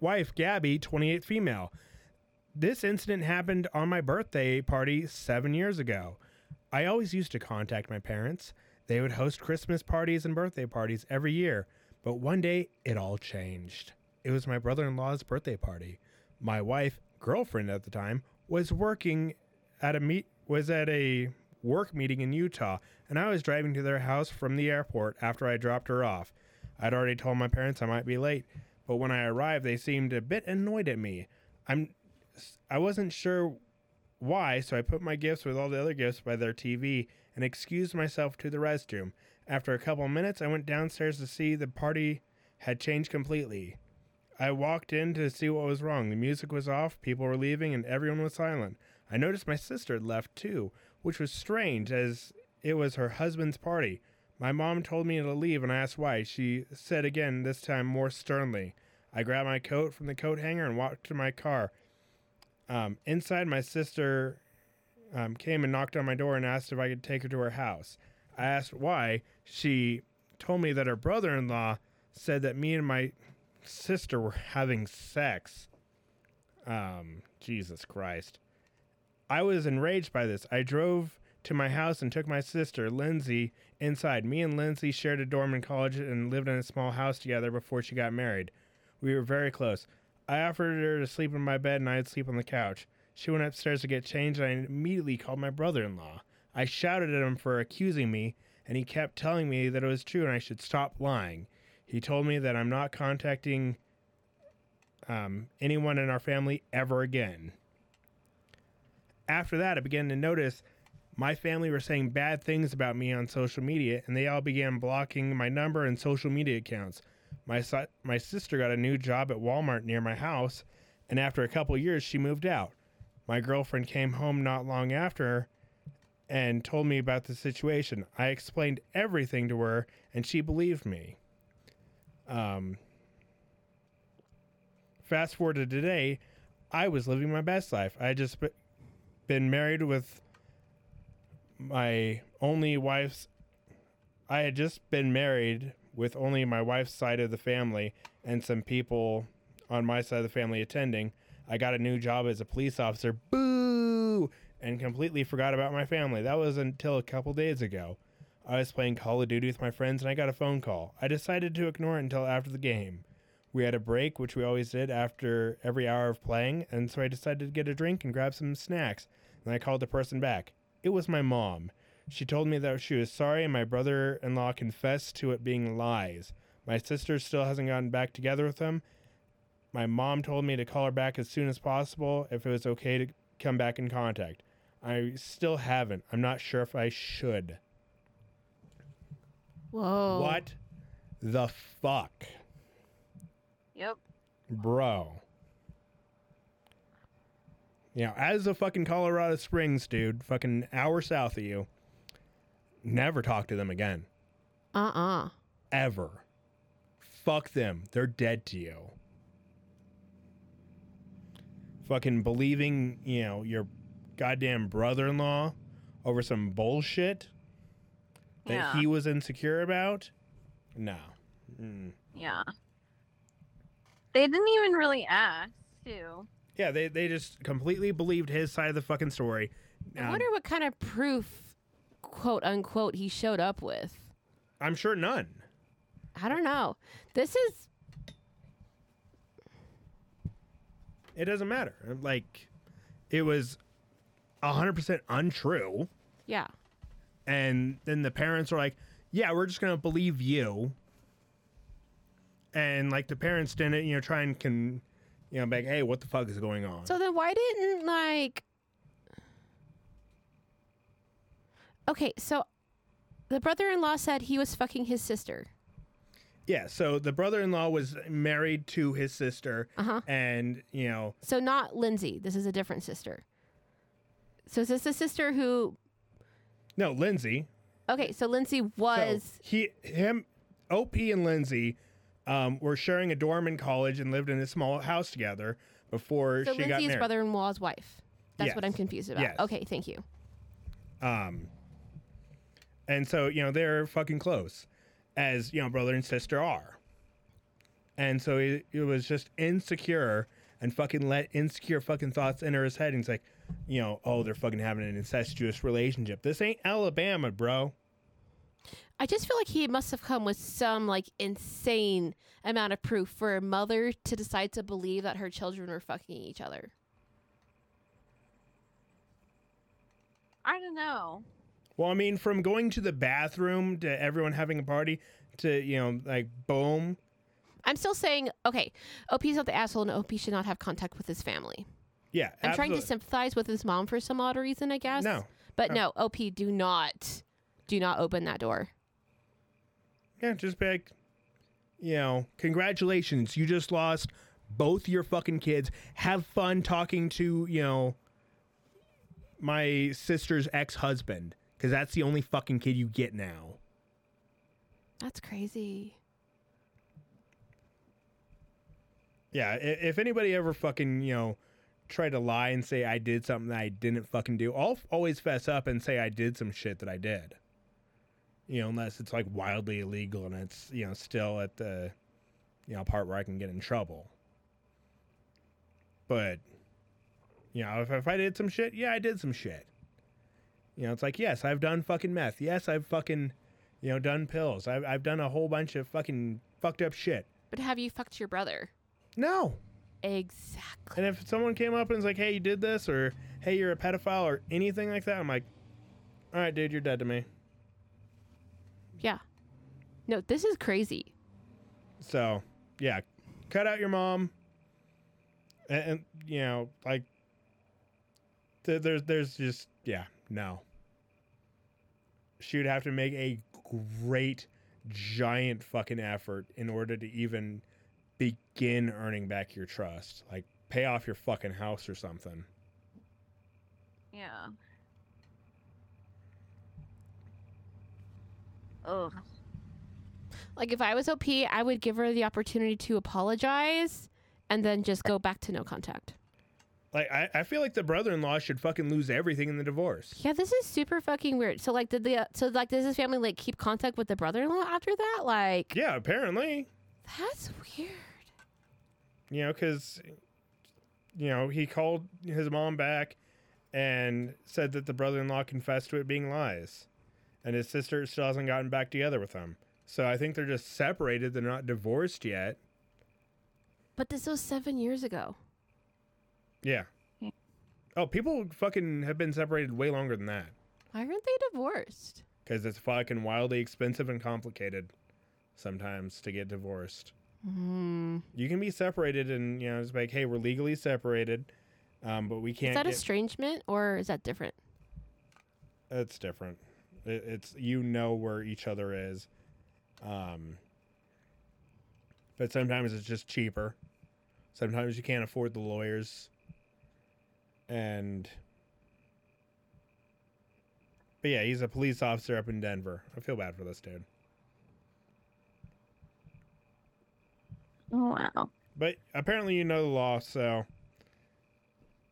wife, Gabby, 28 female. This incident happened on my birthday party seven years ago. I always used to contact my parents. They would host Christmas parties and birthday parties every year. But one day, it all changed. It was my brother in law's birthday party. My wife, girlfriend at the time, was working at a meet was at a work meeting in Utah, and I was driving to their house from the airport after I dropped her off. I'd already told my parents I might be late, but when I arrived, they seemed a bit annoyed at me. I'm I wasn't sure why, so I put my gifts with all the other gifts by their TV and excused myself to the restroom. After a couple minutes, I went downstairs to see the party had changed completely. I walked in to see what was wrong. The music was off, people were leaving, and everyone was silent. I noticed my sister had left too, which was strange as it was her husband's party. My mom told me to leave and I asked why. She said again, this time more sternly. I grabbed my coat from the coat hanger and walked to my car. Um, inside, my sister um, came and knocked on my door and asked if I could take her to her house. I asked why. She told me that her brother in law said that me and my sister were having sex. Um, Jesus Christ. I was enraged by this. I drove to my house and took my sister, Lindsay, inside. Me and Lindsay shared a dorm in college and lived in a small house together before she got married. We were very close. I offered her to sleep in my bed and I'd sleep on the couch. She went upstairs to get changed and I immediately called my brother in law. I shouted at him for accusing me, and he kept telling me that it was true and I should stop lying. He told me that I'm not contacting um, anyone in our family ever again. After that, I began to notice my family were saying bad things about me on social media, and they all began blocking my number and social media accounts. My si- my sister got a new job at Walmart near my house, and after a couple years, she moved out. My girlfriend came home not long after and told me about the situation. I explained everything to her, and she believed me. Um, fast forward to today, I was living my best life. I had just been married with my only wife's. I had just been married with only my wife's side of the family and some people on my side of the family attending. I got a new job as a police officer. Boo! And completely forgot about my family. That was until a couple days ago. I was playing Call of Duty with my friends and I got a phone call. I decided to ignore it until after the game. We had a break, which we always did after every hour of playing, and so I decided to get a drink and grab some snacks. And I called the person back. It was my mom. She told me that she was sorry, and my brother in law confessed to it being lies. My sister still hasn't gotten back together with him. My mom told me to call her back as soon as possible if it was okay to come back in contact. I still haven't. I'm not sure if I should. Whoa. What the fuck? Yep. Bro. You know, as a fucking Colorado Springs dude, fucking hour south of you, never talk to them again. Uh uh Ever. Fuck them. They're dead to you. Fucking believing, you know, your goddamn brother in law over some bullshit that Yeah. he was insecure about? No. Mm. Yeah. They didn't even really ask, too. Yeah, they, they just completely believed his side of the fucking story. I Um, wonder what kind of proof, quote unquote, he showed up with. I'm sure none. I don't know. This is It doesn't matter. Like, it was 100% untrue. yeah. And then the parents were like, yeah, we're just going to believe you. And, like, the parents didn't, you know, try and, can, you know, be like, hey, what the fuck is going on? So then why didn't like Okay, so the brother-in-law said he was fucking his sister. yeah, so the brother in law was married to his sister. Uh-huh. And, you know, So not Lindsay. This is a different sister. So is this the sister who no, Lindsay. Okay, so Lindsay was So he, him, OP and Lindsay um, were sharing a dorm in college and lived in a small house together before so she got Lindsay's married. brother-in-law's wife. That's what I'm confused about. Yes. Okay, thank you. Um, and so you know they're fucking close, as you know brother and sister are. And so it, it was just insecure and fucking let insecure fucking thoughts enter his head. And he's like, you know, oh, they're fucking having an incestuous relationship. This ain't Alabama, bro. I just feel like he must have come with some like insane amount of proof for a mother to decide to believe that her children were fucking each other. I don't know. Well, I mean, from going to the bathroom to everyone having a party to you know, like boom. I'm still saying, okay, OP's not the asshole and OP should not have contact with his family. Yeah, I'm trying to sympathize with his mom for some odd reason, I guess. No, But no. no, OP, do not, do not open that door. Yeah, just be like, you know, congratulations, you just lost both your fucking kids. Have fun talking to, you know, my sister's ex husband. Because that's the only fucking kid you get now. That's crazy. Yeah, if anybody ever fucking, you know, try to lie and say I did something that I didn't fucking do, I'll always fess up and say I did some shit that I did. You know, unless it's like wildly illegal and it's, you know, still at the, you know, part where I can get in trouble. But, you know, if, if I did some shit, yeah, I did some shit. You know, it's like, yes, I've done fucking meth. Yes, I've fucking, you know, done pills. I've, I've done a whole bunch of fucking fucked up shit. But have you fucked your brother? No. Exactly. And if someone came up and was like, "Hey, you did this," or "Hey, you're a pedophile," or anything like that, I'm like, "All right, dude, you're dead to me." Yeah. No, this is crazy. So, yeah, cut out your mom, and, and you know, like, th- there's there's just yeah, no. She would have to make a great, giant fucking effort in order to even begin earning back your trust. Like, pay off your fucking house or something. Yeah. Ugh. Like if I was OP, I would give her the opportunity to apologize and then just go back to no contact. Like I, I feel like the brother-in-law should fucking lose everything in the divorce. Yeah, this is super fucking weird. So like did the uh, so like does his family like keep contact with the brother-in-law after that? Like Yeah, apparently. that's weird. You know, because you know he called his mom back and said that the brother-in-law confessed to it being lies, and his sister still hasn't gotten back together with him. So I think they're just separated. They're not divorced yet. But this was 7 years ago. Yeah. Yeah. Oh, people fucking have been separated way longer than that Why aren't they divorced? because it's fucking wildly expensive and complicated sometimes to get divorced. Hmm. you can be separated and you know it's like hey we're legally separated um, but we can't Is that get estrangement or is that different? it's different it, it's you know where each other is um, but sometimes it's just cheaper sometimes you can't afford the lawyers and but yeah he's a police officer up in denver i feel bad for this dude wow. But apparently, you know the law, so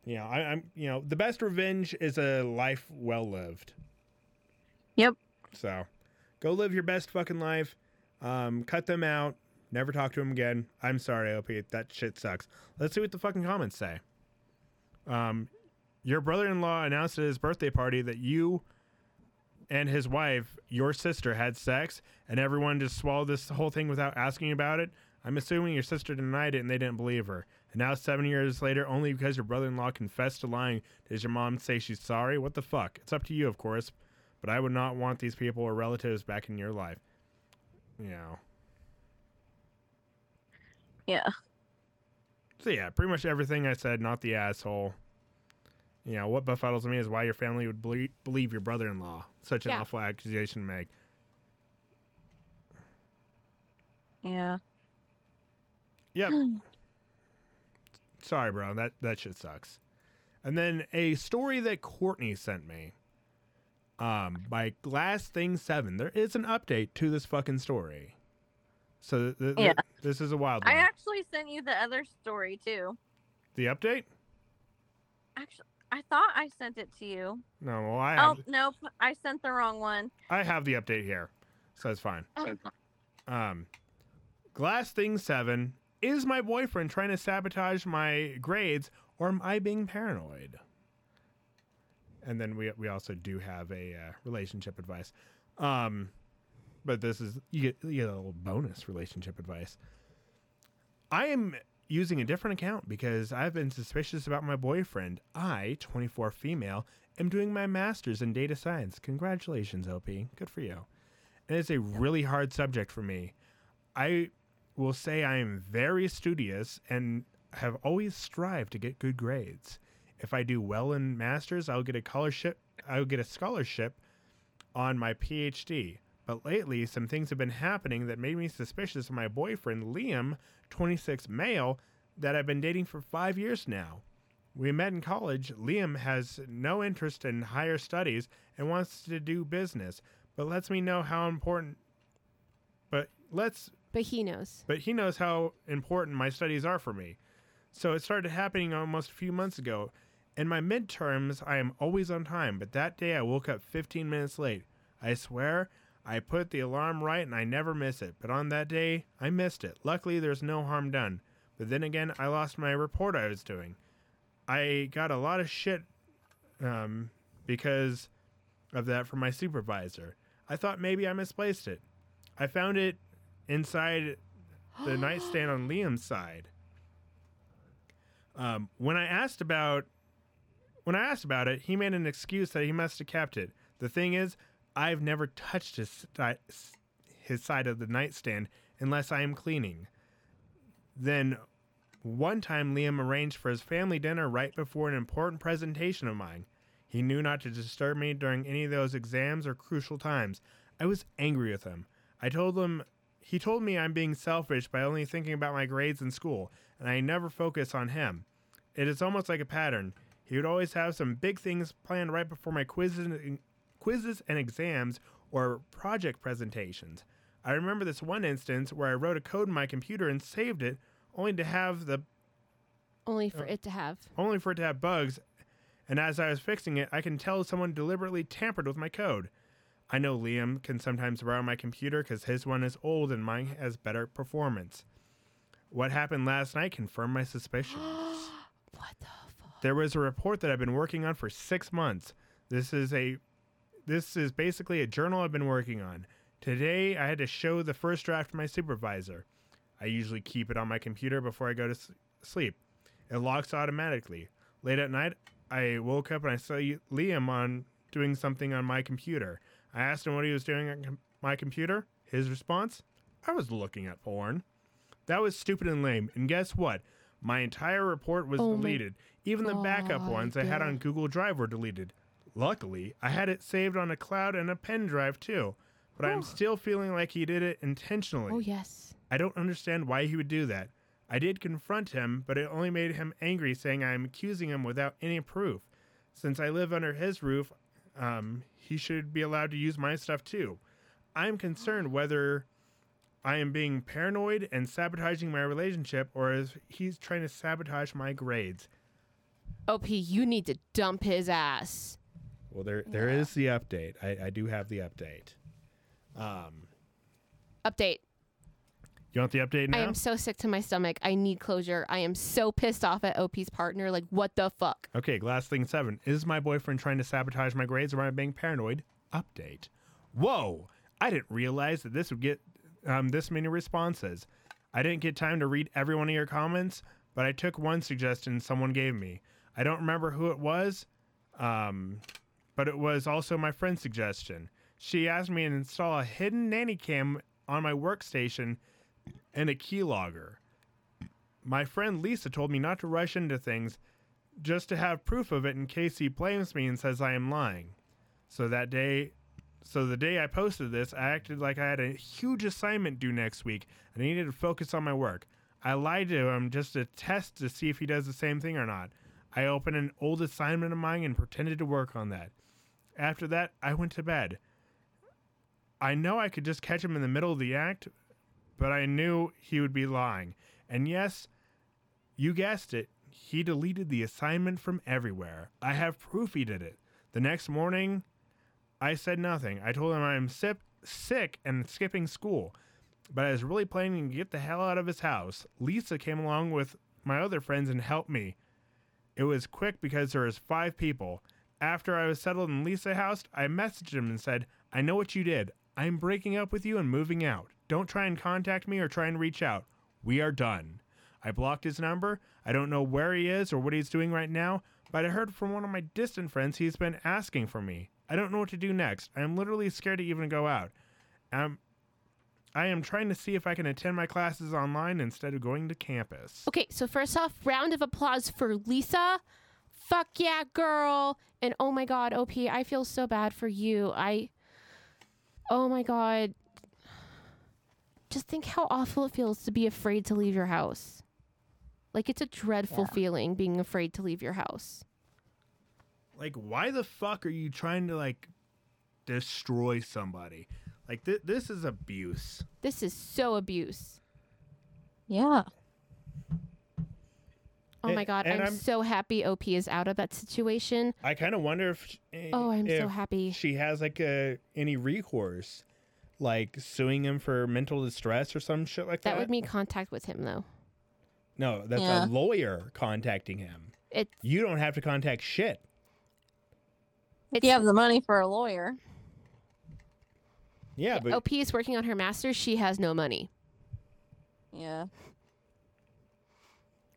you know I, I'm. You know, the best revenge is a life well lived. Yep. So, go live your best fucking life. Um, cut them out. Never talk to them again. I'm sorry, OP. That shit sucks. Let's see what the fucking comments say. Um, your brother-in-law announced at his birthday party that you and his wife, your sister, had sex, and everyone just swallowed this whole thing without asking about it. I'm assuming your sister denied it and they didn't believe her. And now, seven years later, only because your brother in law confessed to lying, does your mom say she's sorry? What the fuck? It's up to you, of course. But I would not want these people or relatives back in your life. You know. Yeah. So, yeah, pretty much everything I said, not the asshole. You know, what befuddles me is why your family would ble- believe your brother in law. Such an Yeah. awful accusation to make. Yeah. Yep. <gasps> Sorry, bro. That that shit sucks. And then a story that Courtney sent me. Um, by Glass Thing Seven. There is an update to this fucking story. So th- th- Yeah. this is a wild I one. actually sent you the other story too. the update? Actually, I thought I sent it to you. No, well I Oh, have nope. I sent the wrong one. I have the update here, so it's fine. Oh. Um, Glass Thing Seven is my boyfriend trying to sabotage my grades, or am I being paranoid? And then we we also do have a uh, relationship advice, um, but this is you get you get a little bonus relationship advice. I am using a different account because I've been suspicious about my boyfriend. I, 24 female, am doing my master's in data science. Congratulations, OP. Good for you. And it's a really hard subject for me. I will say I am very studious and have always strived to get good grades. If I do well in masters, I'll get a scholarship. I'll get a scholarship on my PhD. But lately, some things have been happening that made me suspicious of my boyfriend, Liam, 26 male, that I've been dating for five years now. We met in college. Liam has no interest in higher studies and wants to do business, but lets me know how important. But let's But he knows. but he knows how important my studies are for me. So it started happening almost a few months ago. In my midterms, I am always on time, but that day I woke up 15 minutes late. I swear, I put the alarm right and I never miss it, but on that day, I missed it. Luckily, there's no harm done. But then again, I lost my report I was doing. I got a lot of shit um, because of that from my supervisor. I thought maybe I misplaced it. I found it inside the nightstand on <gasps> Liam's side. Um, when I asked about when I asked about it, he made an excuse that he must have kept it. The thing is, I've never touched his his side of the nightstand unless I am cleaning. Then one time Liam arranged for his family dinner right before an important presentation of mine. He knew not to disturb me during any of those exams or crucial times. I was angry with him. I told him he told me I'm being selfish by only thinking about my grades in school, and I never focus on him. It is almost like a pattern. He would always have some big things planned right before my quizzes and, quizzes and exams or project presentations. I remember this one instance where I wrote a code in my computer and saved it, only to have the Only for Oh. it to have. only for it to have bugs. And as I was fixing it, I can tell someone deliberately tampered with my code. I know Liam can sometimes borrow my computer because his one is old and mine has better performance. What happened last night confirmed my suspicions. <gasps> What the fuck? There was a report that I've been working on for six months. This is a this is basically a journal I've been working on. Today I had to show the first draft to my supervisor. I usually keep it on my computer before I go to s- sleep. It locks automatically. Late at night, I woke up and I saw Liam on doing something on my computer. I asked him what he was doing on com- my computer. His response: I was looking at porn. That was stupid and lame. And guess what? My entire report was Oh deleted. Even the backup ones I had on Google Drive were deleted. Luckily, I had it saved on a cloud and a pen drive too. But I'm still feeling like he did it intentionally. Oh yes. I don't understand why he would do that. I did confront him, but it only made him angry, saying I am accusing him without any proof. Since I live under his roof, um, he should be allowed to use my stuff too. I'm concerned whether I am being paranoid and sabotaging my relationship, or is he's trying to sabotage my grades. OP, you need to dump his ass. Well, there there is the update. I, I do have the update. Um, Update. You want the update now? I am so sick to my stomach. I need closure. I am so pissed off at OP's partner. Like, what the fuck? Okay, last Thing 7. Is my boyfriend trying to sabotage my grades or am I being paranoid? Update. Whoa! I didn't realize that this would get um, this many responses. I didn't get time to read every one of your comments, but I took one suggestion someone gave me. I don't remember who it was, um, but it was also my friend's suggestion. She asked me to install a hidden nanny cam on my workstation and a keylogger. My friend Lisa told me not to rush into things just to have proof of it in case he blames me and says I am lying. So that day, so the day I posted this, I acted like I had a huge assignment due next week and I needed to focus on my work. I lied to him just to test to see if he does the same thing or not. I opened an old assignment of mine and pretended to work on that. After that, I went to bed. I know I could just catch him in the middle of the act, but I knew he would be lying. And yes, you guessed it, he deleted the assignment from everywhere. I have proof he did it. The next morning, I said nothing. I told him I am sip, sick and skipping school, but I was really planning to get the hell out of his house. Lisa came along with my other friends and helped me. It was quick because there was five people. After I was settled in Lisa's house, I messaged him and said, I know what you did. I'm breaking up with you and moving out. Don't try and contact me or try and reach out. We are done. I blocked his number. I don't know where he is or what he's doing right now, but I heard from one of my distant friends he's been asking for me. I don't know what to do next. I am literally scared to even go out. Um, I am trying to see if I can attend my classes online instead of going to campus. Okay, so first off, round of applause for Lisa. Fuck yeah, girl. And oh my god, OP, I feel so bad for you. I Oh my god. Just think how awful it feels to be afraid to leave your house. Like it's a dreadful Yeah. feeling being afraid to leave your house. Like, why the fuck are you trying to like destroy somebody? Like, th- this is abuse. This is so abuse. Yeah. Oh my god, I'm, I'm- so happy OP is out of that situation. I kind of wonder if. eh, Oh, I'm if so happy. She has like a any recourse, like suing him for mental distress or some shit like that. That would mean contact with him though. no, that's Yeah. a lawyer contacting him. It You don't have to contact shit. If you have the money for a lawyer. Yeah, but OP is working on her master's. She has no money. Yeah.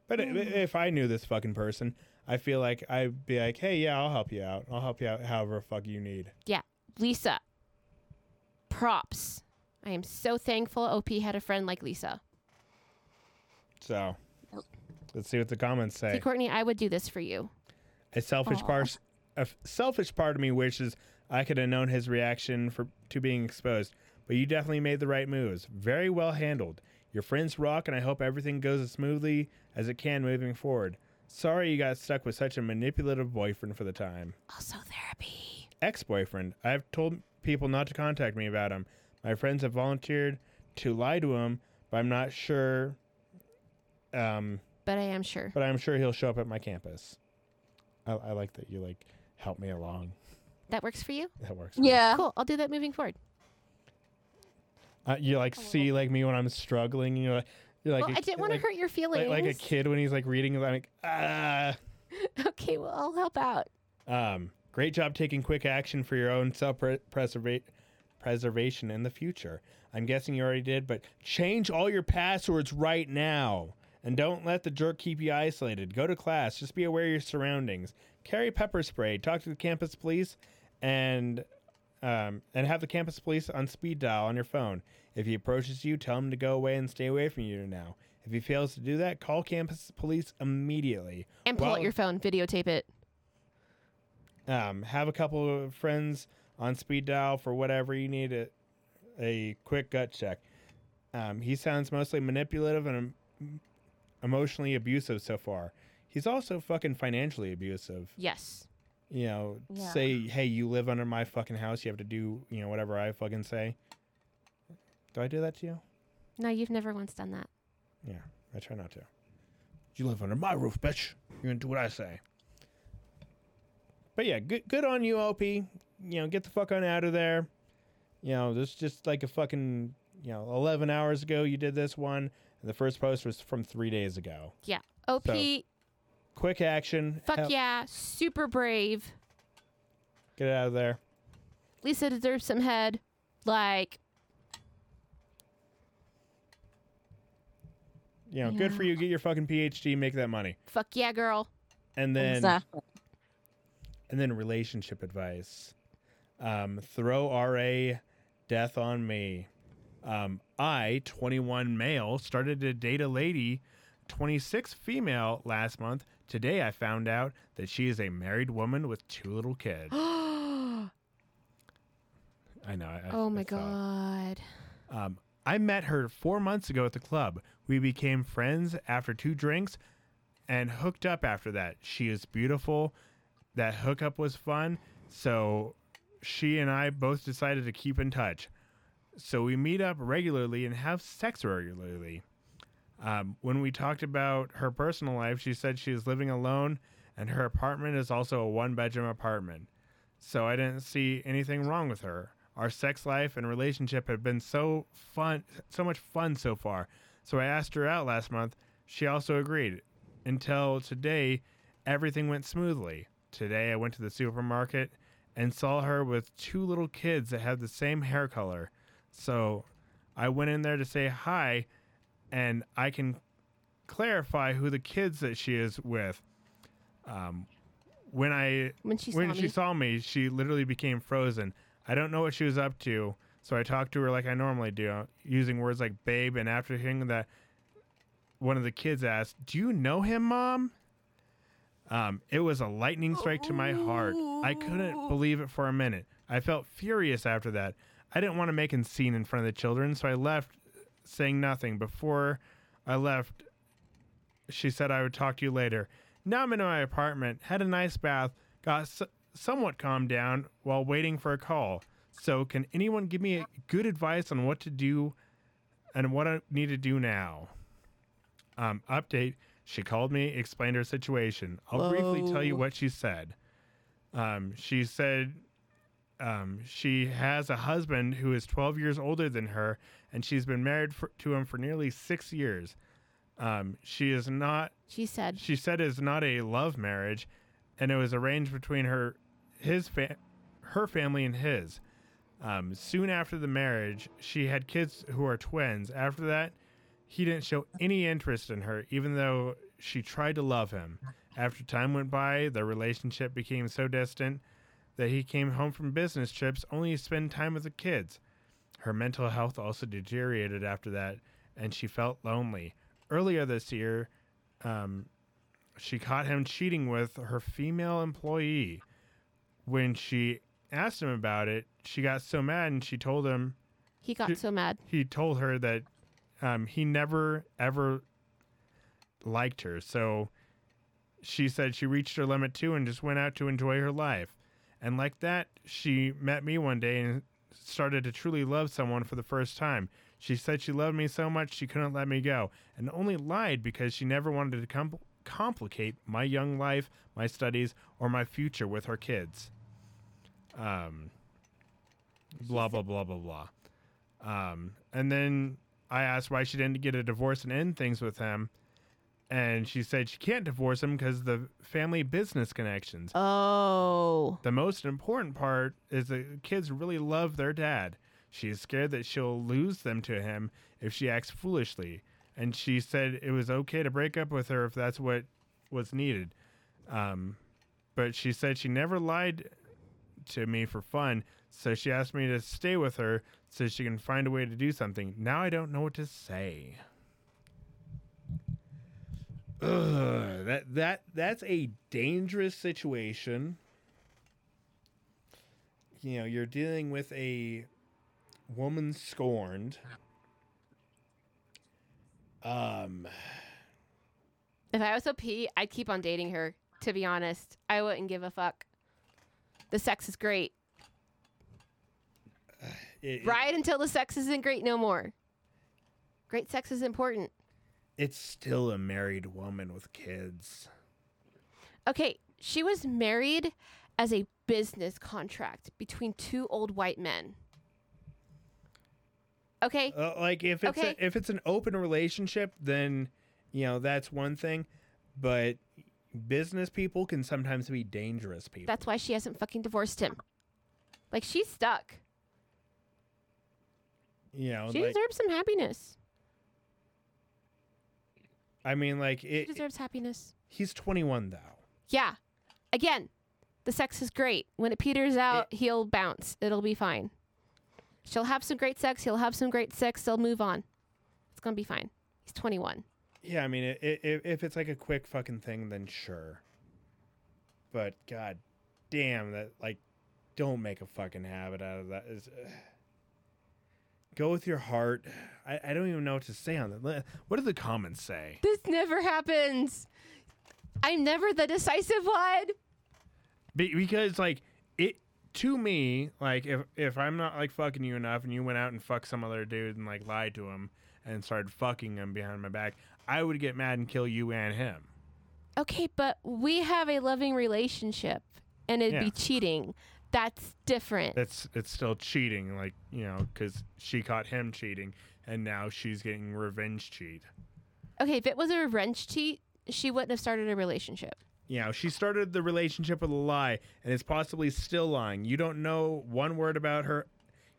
But i- if I knew this fucking person, I feel like I'd be like, hey, yeah, I'll help you out. I'll help you out however fuck you need. Yeah, Lisa, props. I am so thankful OP had a friend like Lisa. So let's see what the comments See, say. Courtney, I would do this for you. A selfish Aw. part, a f- selfish part of me wishes I could have known his reaction for to being exposed. But you definitely made the right moves. Very well handled. Your friends rock, and I hope everything goes as smoothly as it can moving forward. Sorry you got stuck with such a manipulative boyfriend for the time. Also therapy. ex boyfriend. I've told people not to contact me about him. My friends have volunteered to lie to him, but I'm not sure. Um, But I am sure. but I'm sure he'll show up at my campus. I, I like that you like help me along. That works for you? That works. for me. Yeah. Cool. I'll do that moving forward. Uh, you like see like me when I'm struggling. You know, like, you're like well, a I didn't want to like, hurt your like, feelings. like a kid when he's like reading. Like ah. <laughs> okay, well, I'll help out. Um, great job taking quick action for your own self preservation in the future. I'm guessing you already did, but change all your passwords right now. And don't let the jerk keep you isolated. Go to class. Just be aware of your surroundings. Carry pepper spray. Talk to the campus police, and um, and have the campus police on speed dial on your phone. If he approaches you, tell him to go away and stay away from you now. If he fails to do that, call campus police immediately. And pull Well- out your phone, videotape it. Um, have a couple of friends on speed dial for whatever you need a, a quick gut check. Um, he sounds mostly manipulative and em- emotionally abusive so far. He's also fucking financially abusive. Yes. You know, Yeah. say, hey, you live under my fucking house. You have to do, you know, whatever I fucking say. Do I do that to you? No, you've never once done that. Yeah, I try not to. You live under my roof, bitch. You're gonna do what I say. But yeah, good good on you, OP. You know, get the fuck on out of there. You know, this is just like a fucking you know, eleven hours ago you did this one, and the first post was from three days ago. Yeah, OP, So- Quick action. fuck Hell- yeah, super brave. Get it out of there. Lisa deserves some head. Like, You know, good for you. Get your fucking PhD, make that money. fuck yeah, girl. And then exactly. And then relationship advice. Um, throw RA death on me. Um, I, 21 male, started to date a lady, 26 female last month. Today I found out that she is a married woman with two little kids. oh <gasps> I know. I, my I thought. god. Um, I met her four months ago at the club. We became friends after two drinks and hooked up after that. She is beautiful. That hookup was fun. So she and I both decided to keep in touch. So we meet up regularly and have sex regularly. Um, when we talked about her personal life, she said she is living alone and her apartment is also a one bedroom apartment. So I didn't see anything wrong with her. Our sex life and relationship have been so fun, so much fun so far. So I asked her out last month. She also agreed. Until today, everything went smoothly. Today I went to the supermarket and saw her with two little kids that have the same hair color. So I went in there to say hi and I can clarify who the kids that she is with. Um, when I When she when saw she me. saw me, she literally became frozen. I don't know what she was up to, so I talked to her like I normally do, using words like "babe." And after hearing that, one of the kids asked, "Do you know him, mom?" Um, it was a lightning strike to my heart. I couldn't believe it for a minute. I felt furious after that. I didn't want to make a scene in front of the children, so I left, saying nothing. Before I left, she said I would talk to you later. Now I'm in my apartment, had a nice bath, got s- somewhat calmed down while waiting for a call. So, can anyone give me good advice on what to do and what I need to do now? Um, update She called me, explained her situation. I'll briefly tell you what she said. Um, she said um, she has a husband who is 12 years older than her, and she's been married for, to him for nearly six years. Um, she is not She said, she said it's not a love marriage, and it was arranged between her, his fa- her family and his. Um, soon after the marriage, she had kids who are twins. After that, he didn't show any interest in her, even though she tried to love him. After time went by, their relationship became so distant that he came home from business trips only to spend time with the kids. Her mental health also deteriorated after that, and she felt lonely. Earlier this year, um, she caught him cheating with her female employee. When she asked him about it, she got so mad and she told him he got She- so mad. he told her that um, he never ever liked her. So she said she reached her limit too and just went out to enjoy her life. And like that, she met me one day and started to truly love someone for the first time. She said she loved me so much she couldn't let me go and only lied because she never wanted to com- complicate my young life, my studies, or my future with her kids. Um, blah, blah, blah, blah, blah. Um, and then I asked why she didn't get a divorce and end things with him. And she said she can't divorce him because the family business connections. Oh. The most important part is the kids really love their dad. She is scared that she'll lose them to him if she acts foolishly. And she said it was okay to break up with her if that's what was needed. Um, but she said she never lied to me for fun, so she asked me to stay with her so she can find a way to do something. Now I don't know what to say. Ugh, that that that's a dangerous situation. You know, you're dealing with a woman scorned. Um, If I was OP, I'd keep on dating her. To be honest, I wouldn't give a fuck. The sex is great. It- Ride until the sex isn't great no more. Great sex is important. it's still a married woman with kids. Okay, she was married as a business contract between two old white men. Okay, Uh, like if it's Okay. a, if it's an open relationship, then you know that's one thing. But business people can sometimes be dangerous people. that's why she hasn't fucking divorced him. Like she's stuck. You know, She like deserves some happiness. I mean, like She it, deserves happiness. he's 21 though. Yeah. Again, the sex is great. When it peters out, he'll bounce. It'll be fine. She'll have some great sex. He'll have some great sex. They'll move on. It's gonna be fine. He's 21. Yeah, I mean, i i if if it's like a quick fucking thing, then sure. But god damn, that like, don't make a fucking habit out of that. Is go with your heart. I, I don't even know what to say on that. What do the comments say? This never happens. I'm never the decisive one. Be- because like it to me, like if if I'm not like fucking you enough, and you went out and fucked some other dude and like lied to him and started fucking him behind my back, I would get mad and kill you and him. Okay, but we have a loving relationship and it'd Yeah. be cheating. That's different. It's it's still cheating, like you know, because she caught him cheating, and now she's getting revenge cheat. okay, if it was a revenge cheat, she wouldn't have started a relationship. You know, she started the relationship with a lie, and is possibly still lying. You don't know one word about her.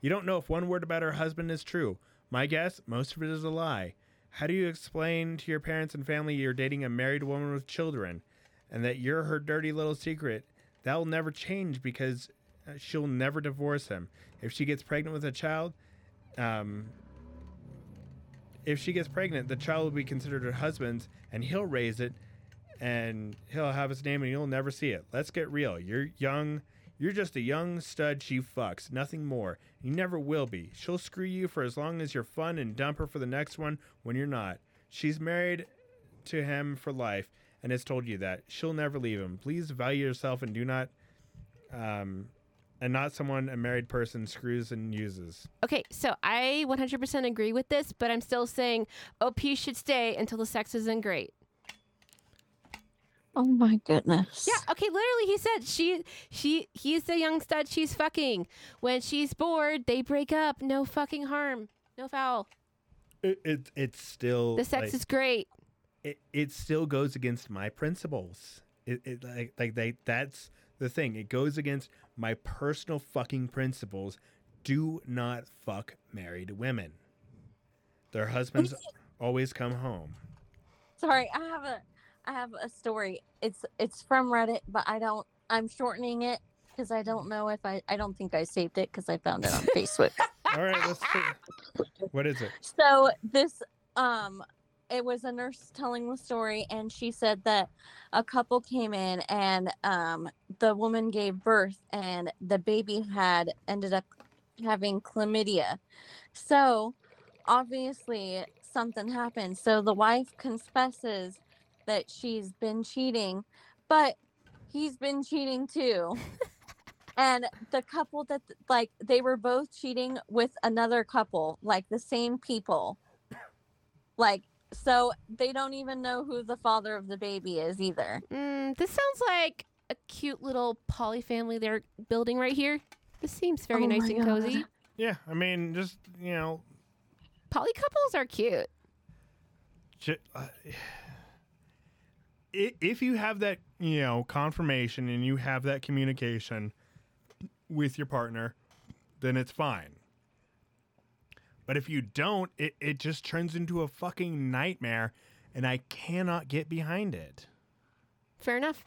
You don't know if one word about her husband is true. My guess, most of it is a lie. How do you explain to your parents and family you're dating a married woman with children, and that you're her dirty little secret? That will never change because she'll never divorce him. If she gets pregnant with a child, um, if she gets pregnant, the child will be considered her husband's, and he'll raise it, and he'll have his name, and you'll never see it. Let's get real. You're young. You're just a young stud she fucks, nothing more. You never will be. She'll screw you for as long as you're fun and dump her for the next one when you're not. She's married to him for life and has told you that she'll never leave him. Please value yourself and do not, um, and not someone a married person screws and uses. Okay, so I 100% agree with this, but I'm still saying OP should stay until the sex isn't great. Oh my goodness. Yeah, okay, literally he said she she he's the young stud she's fucking. When she's bored, they break up. No fucking harm. No foul. It, it it's still The sex like, is great. it, it still goes against my principles. It, it like like they that's the thing. It goes against my personal fucking principles. Do not fuck married women. Their husbands always come home. Sorry, I have a I have a story. It's it's from Reddit, but I don't I'm shortening it because I don't know if I I don't think I saved it because I found it on <laughs> Facebook. All right, let's see. What is it? So this um it was a nurse telling the story and she said that a couple came in and um the woman gave birth and the baby had ended up having chlamydia. So obviously something happened. So the wife confesses that she's been cheating, but he's been cheating too. and the couple that like they were both cheating with another couple, like the same people. Like so they don't even know who the father of the baby is either. Mm, this sounds like a cute little poly family they're building right here. This seems very Oh nice my and cozy. Yeah, I mean, just you know, Poly couples are cute. ju- uh, <sighs> if you have that, you know, confirmation and you have that communication with your partner, then it's fine. But if you don't, it, it just turns into a fucking nightmare, and I cannot get behind it. Fair enough.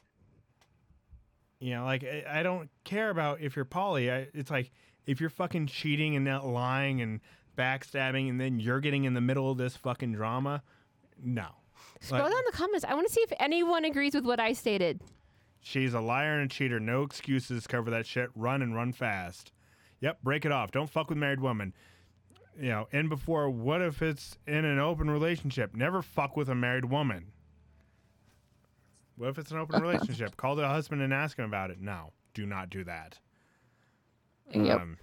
You know, like I, I don't care about if you're poly. I, it's like if you're fucking cheating and not lying and backstabbing, and then you're getting in the middle of this fucking drama. No, Scroll Like- down the comments. I want to see if anyone agrees with what I stated. she's a liar and a cheater. No excuses. Cover that shit. Run and run fast. Yep, break it off. Don't fuck with married women. You know, and before, what if it's in an open relationship? Never fuck with a married woman. What if it's an open relationship? <laughs> Call the husband and ask him about it. No, do not do that. Yep. Um,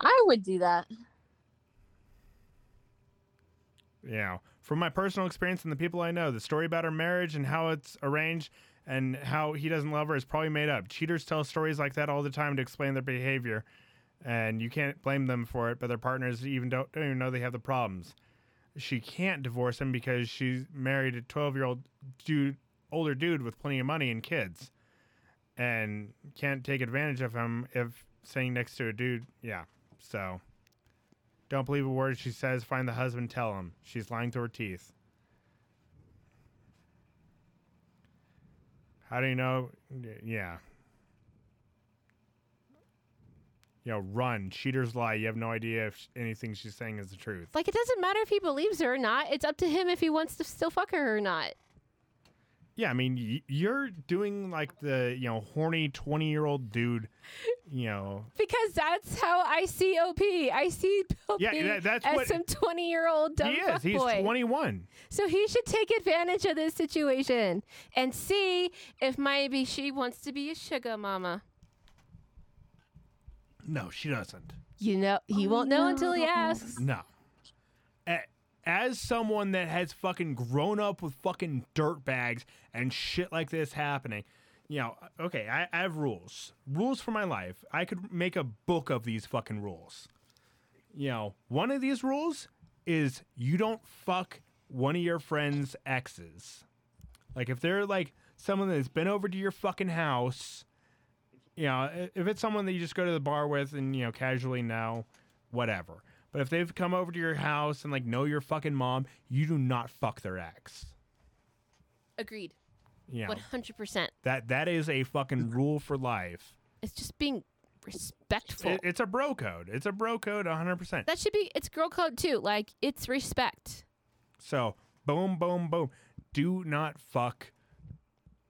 I would do that. you know, from my personal experience and the people I know, the story about her marriage and how it's arranged and how he doesn't love her is probably made up. Cheaters tell stories like that all the time to explain their behavior, and you can't blame them for it. But their partners even don't, don't even know they have the problems. She can't divorce him because she's married a twelve-year-old dude, older dude with plenty of money and kids, and can't take advantage of him if sitting next to a dude. Yeah, so. Don't believe a word she says. Find the husband. Tell him she's lying through her teeth. How do you know? Yeah. You know, run. Cheaters lie. You have no idea if anything she's saying is the truth. Like, it doesn't matter if he believes her or not. It's up to him if he wants to still fuck her or not. Yeah, I mean, y- you're doing like the you know horny twenty year old dude. You know, Because that's how I see OP. I see OP Yeah, that- that's as what- some 20 year old dumb he is. He's fuckboy. twenty one. So he should take advantage of this situation and see if maybe she wants to be a sugar mama. No, she doesn't. You know, he Oh, won't know until he asks. No. A- As someone that has fucking grown up with fucking dirt bags and shit like this happening, you know, okay, I, I have rules. Rules for my life. I could make a book of these fucking rules. You know, one of these rules is you don't fuck one of your friends' exes. Like if they're like someone that's been over to your fucking house, you know, if it's someone that you just go to the bar with and you know casually know, whatever. But if they've come over to your house and like know your fucking mom, you do not fuck their ex. Agreed. Yeah. know, 100%. that that is a fucking rule for life. It's just being respectful. It, it's a bro code. It's a bro code 100%. that should be, it's girl code too. Like, it's respect. So, boom, boom, boom. Do not fuck,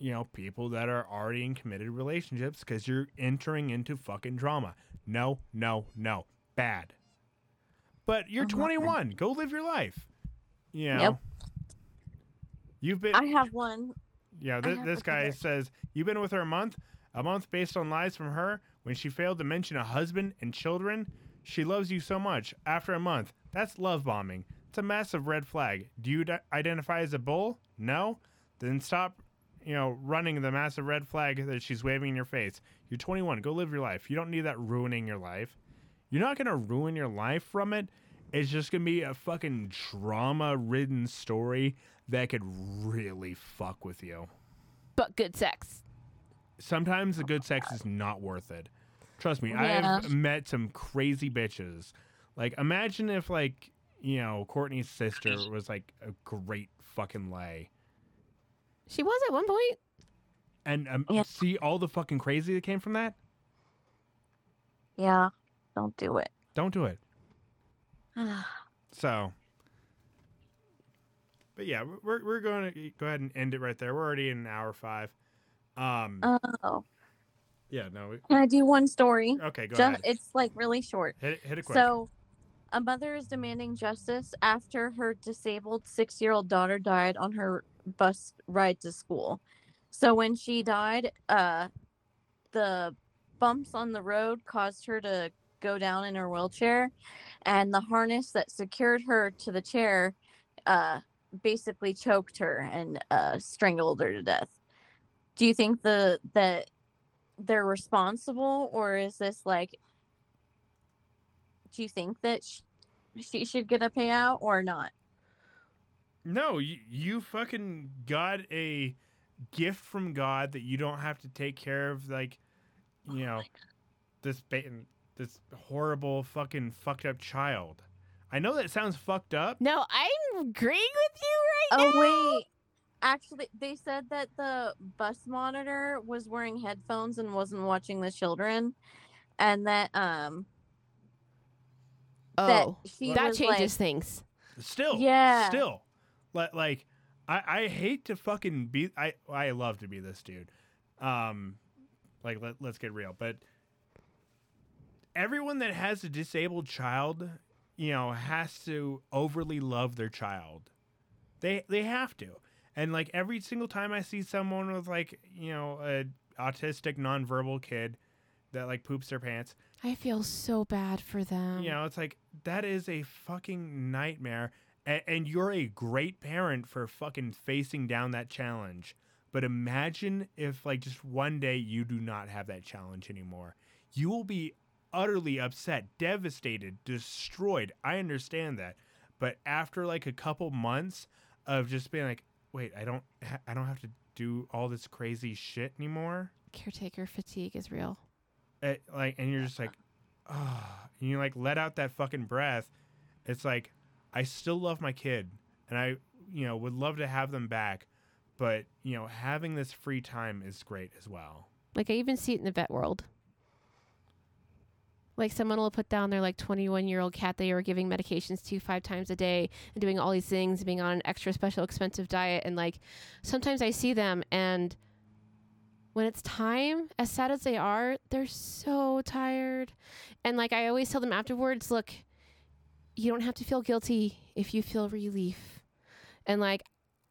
you know, people that are already in committed relationships because you're entering into fucking drama. No, no, no. Bad. But you're Uh-huh. 21. Go live your life. You know? Yep. You've been I have one. Yeah, I th- have this guy says you've been with her a month, a month based on lies from her when she failed to mention a husband and children. She loves you so much. After a month, that's love bombing. It's a massive red flag. Do you d- identify as a bull? No. Then stop, you know, running the massive red flag that she's waving in your face. You're 21. Go live your life. You don't need that ruining your life. You're not gonna ruin your life from it. It's just gonna be a fucking drama ridden story that could really fuck with you But good sex. sometimes the good sex is not worth it. Trust me, Yeah. I've met some crazy bitches. Like, imagine if, like, you know, Courtney's sister was like a great fucking lay, She was at one point. and um, Yeah. see all the fucking crazy that came from that. Yeah. Don't do it. Don't do it. <sighs> So, but yeah, we're we're going to go ahead and end it right there. We're already in an hour five. Um, oh. yeah, no, we- Can I do one story? okay, go Just, ahead. it's like really short. Hit it, hit it quick. So, a mother is demanding justice after her disabled six year old daughter died on her bus ride to school. So, when she died, uh, the bumps on the road caused her to go down in her wheelchair, and the harness that secured her to the chair uh, basically choked her and uh, strangled her to death. Do you think the that they're responsible, or is this like do you think that sh- she should get a payout or not? No, you, you fucking got a gift from God that you don't have to take care of, like, you know, this ba- this horrible fucking fucked up child. I know that sounds fucked up. No, I'm agreeing with you right Oh now. Oh wait, actually, they said that the bus monitor was wearing headphones and wasn't watching the children, and that um that Oh, she that changes like, things. Still, Yeah. still, like, like I, I hate to fucking be. I, I love to be this dude. Um, like let, let's get real, but everyone that has a disabled child, you know, has to overly love their child. They they have to. And like every single time I see someone with like, you know, a autistic nonverbal kid that like poops their pants, I feel so bad for them. you know, it's like that is a fucking nightmare. And, and you're a great parent for fucking facing down that challenge. But imagine if, like, just one day you do not have that challenge anymore. You will be utterly upset, devastated, destroyed. I understand that. But after like a couple months of just being like, wait, I don't, ha- I don't have to do all this crazy shit anymore. Caretaker fatigue is real. it, like and you're just like ah and you like let out that fucking breath it's like i still love my kid and i you know would love to have them back but you know having this free time is great as well Like I even see it in the vet world. Like someone will put down their like 21 year old cat they were giving medications to five times a day and doing all these things, being on an extra special expensive diet. And like sometimes I see them and when it's time, as sad as they are, they're so tired. And like I always tell them afterwards, look, you don't have to feel guilty if you feel relief. And like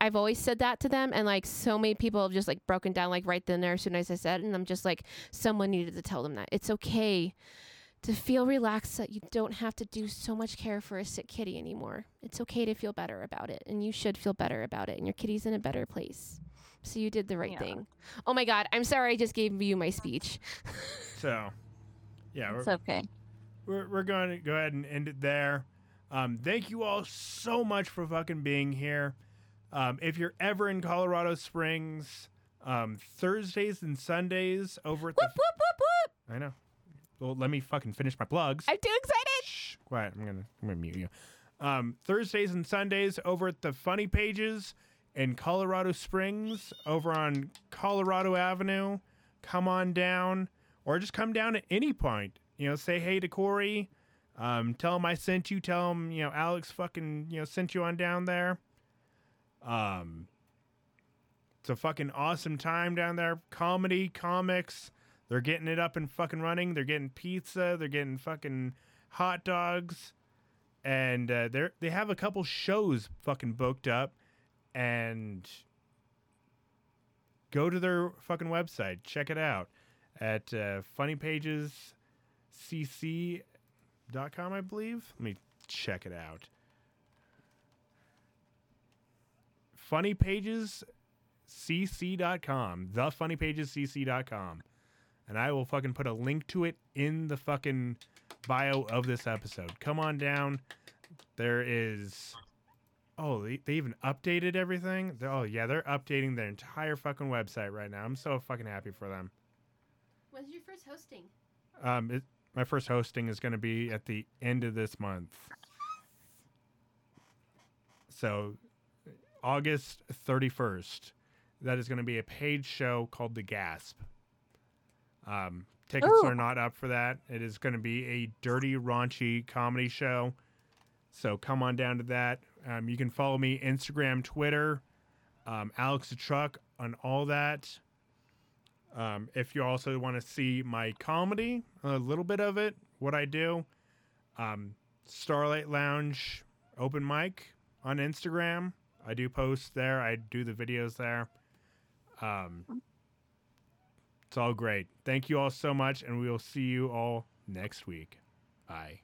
I've always said that to them, and like so many people have just like broken down like right then and there as soon as I said, it, and I'm just like, someone needed to tell them that it's okay to feel relaxed that you don't have to do so much care for a sick kitty anymore. It's okay to feel better about it, and you should feel better about it, and your kitty's in a better place. So you did the right Yeah. thing. Oh my God, I'm sorry I just gave you my speech. so yeah we're, It's okay. we're, we're going to go ahead and end it there um, thank you all so much for fucking being here um, if you're ever in colorado springs um, thursdays and sundays over at the Whoop whoop whoop whoop! I know. Well, let me fucking finish my plugs. I'm too excited. Shh, quiet. I'm gonna I'm gonna mute you. Um, Thursdays and Sundays over at the Funny Pages in Colorado Springs, over on Colorado Avenue. Come on down, or just come down at any point. You know, say hey to Corey. Um, tell him I sent you. Tell him you know Alex fucking you know sent you on down there. Um, it's a fucking awesome time down there. Comedy, comics. They're getting it up and fucking running. They're getting pizza. They're getting fucking hot dogs, and uh, they're they have a couple shows fucking booked up and go to their fucking website. Check it out at uh, funnypagescc.com, I believe. Let me check it out. Funny Pages funnypagescc.com, the funnypagescc.com. And I will fucking put a link to it in the fucking bio of this episode. Come on down. There is Oh, they, they even updated everything. They're, oh yeah, they're updating their entire fucking website right now. I'm so fucking happy for them. When's your first hosting? Um, it, my first hosting is going to be at the end of this month. So, August 31st. That is going to be a paid show called The Gasp. Um, tickets Ooh. are not up for that. It is going to be a dirty, raunchy comedy show. So come on down to that. Um, you can follow me Instagram, Twitter, um, Alex the Truck on all that. Um, if you also want to see my comedy, a little bit of it, what I do, um, Starlight Lounge open mic on Instagram. I do post there. I do the videos there. Um, it's all great. Thank you all so much, and we will see you all next week. Bye.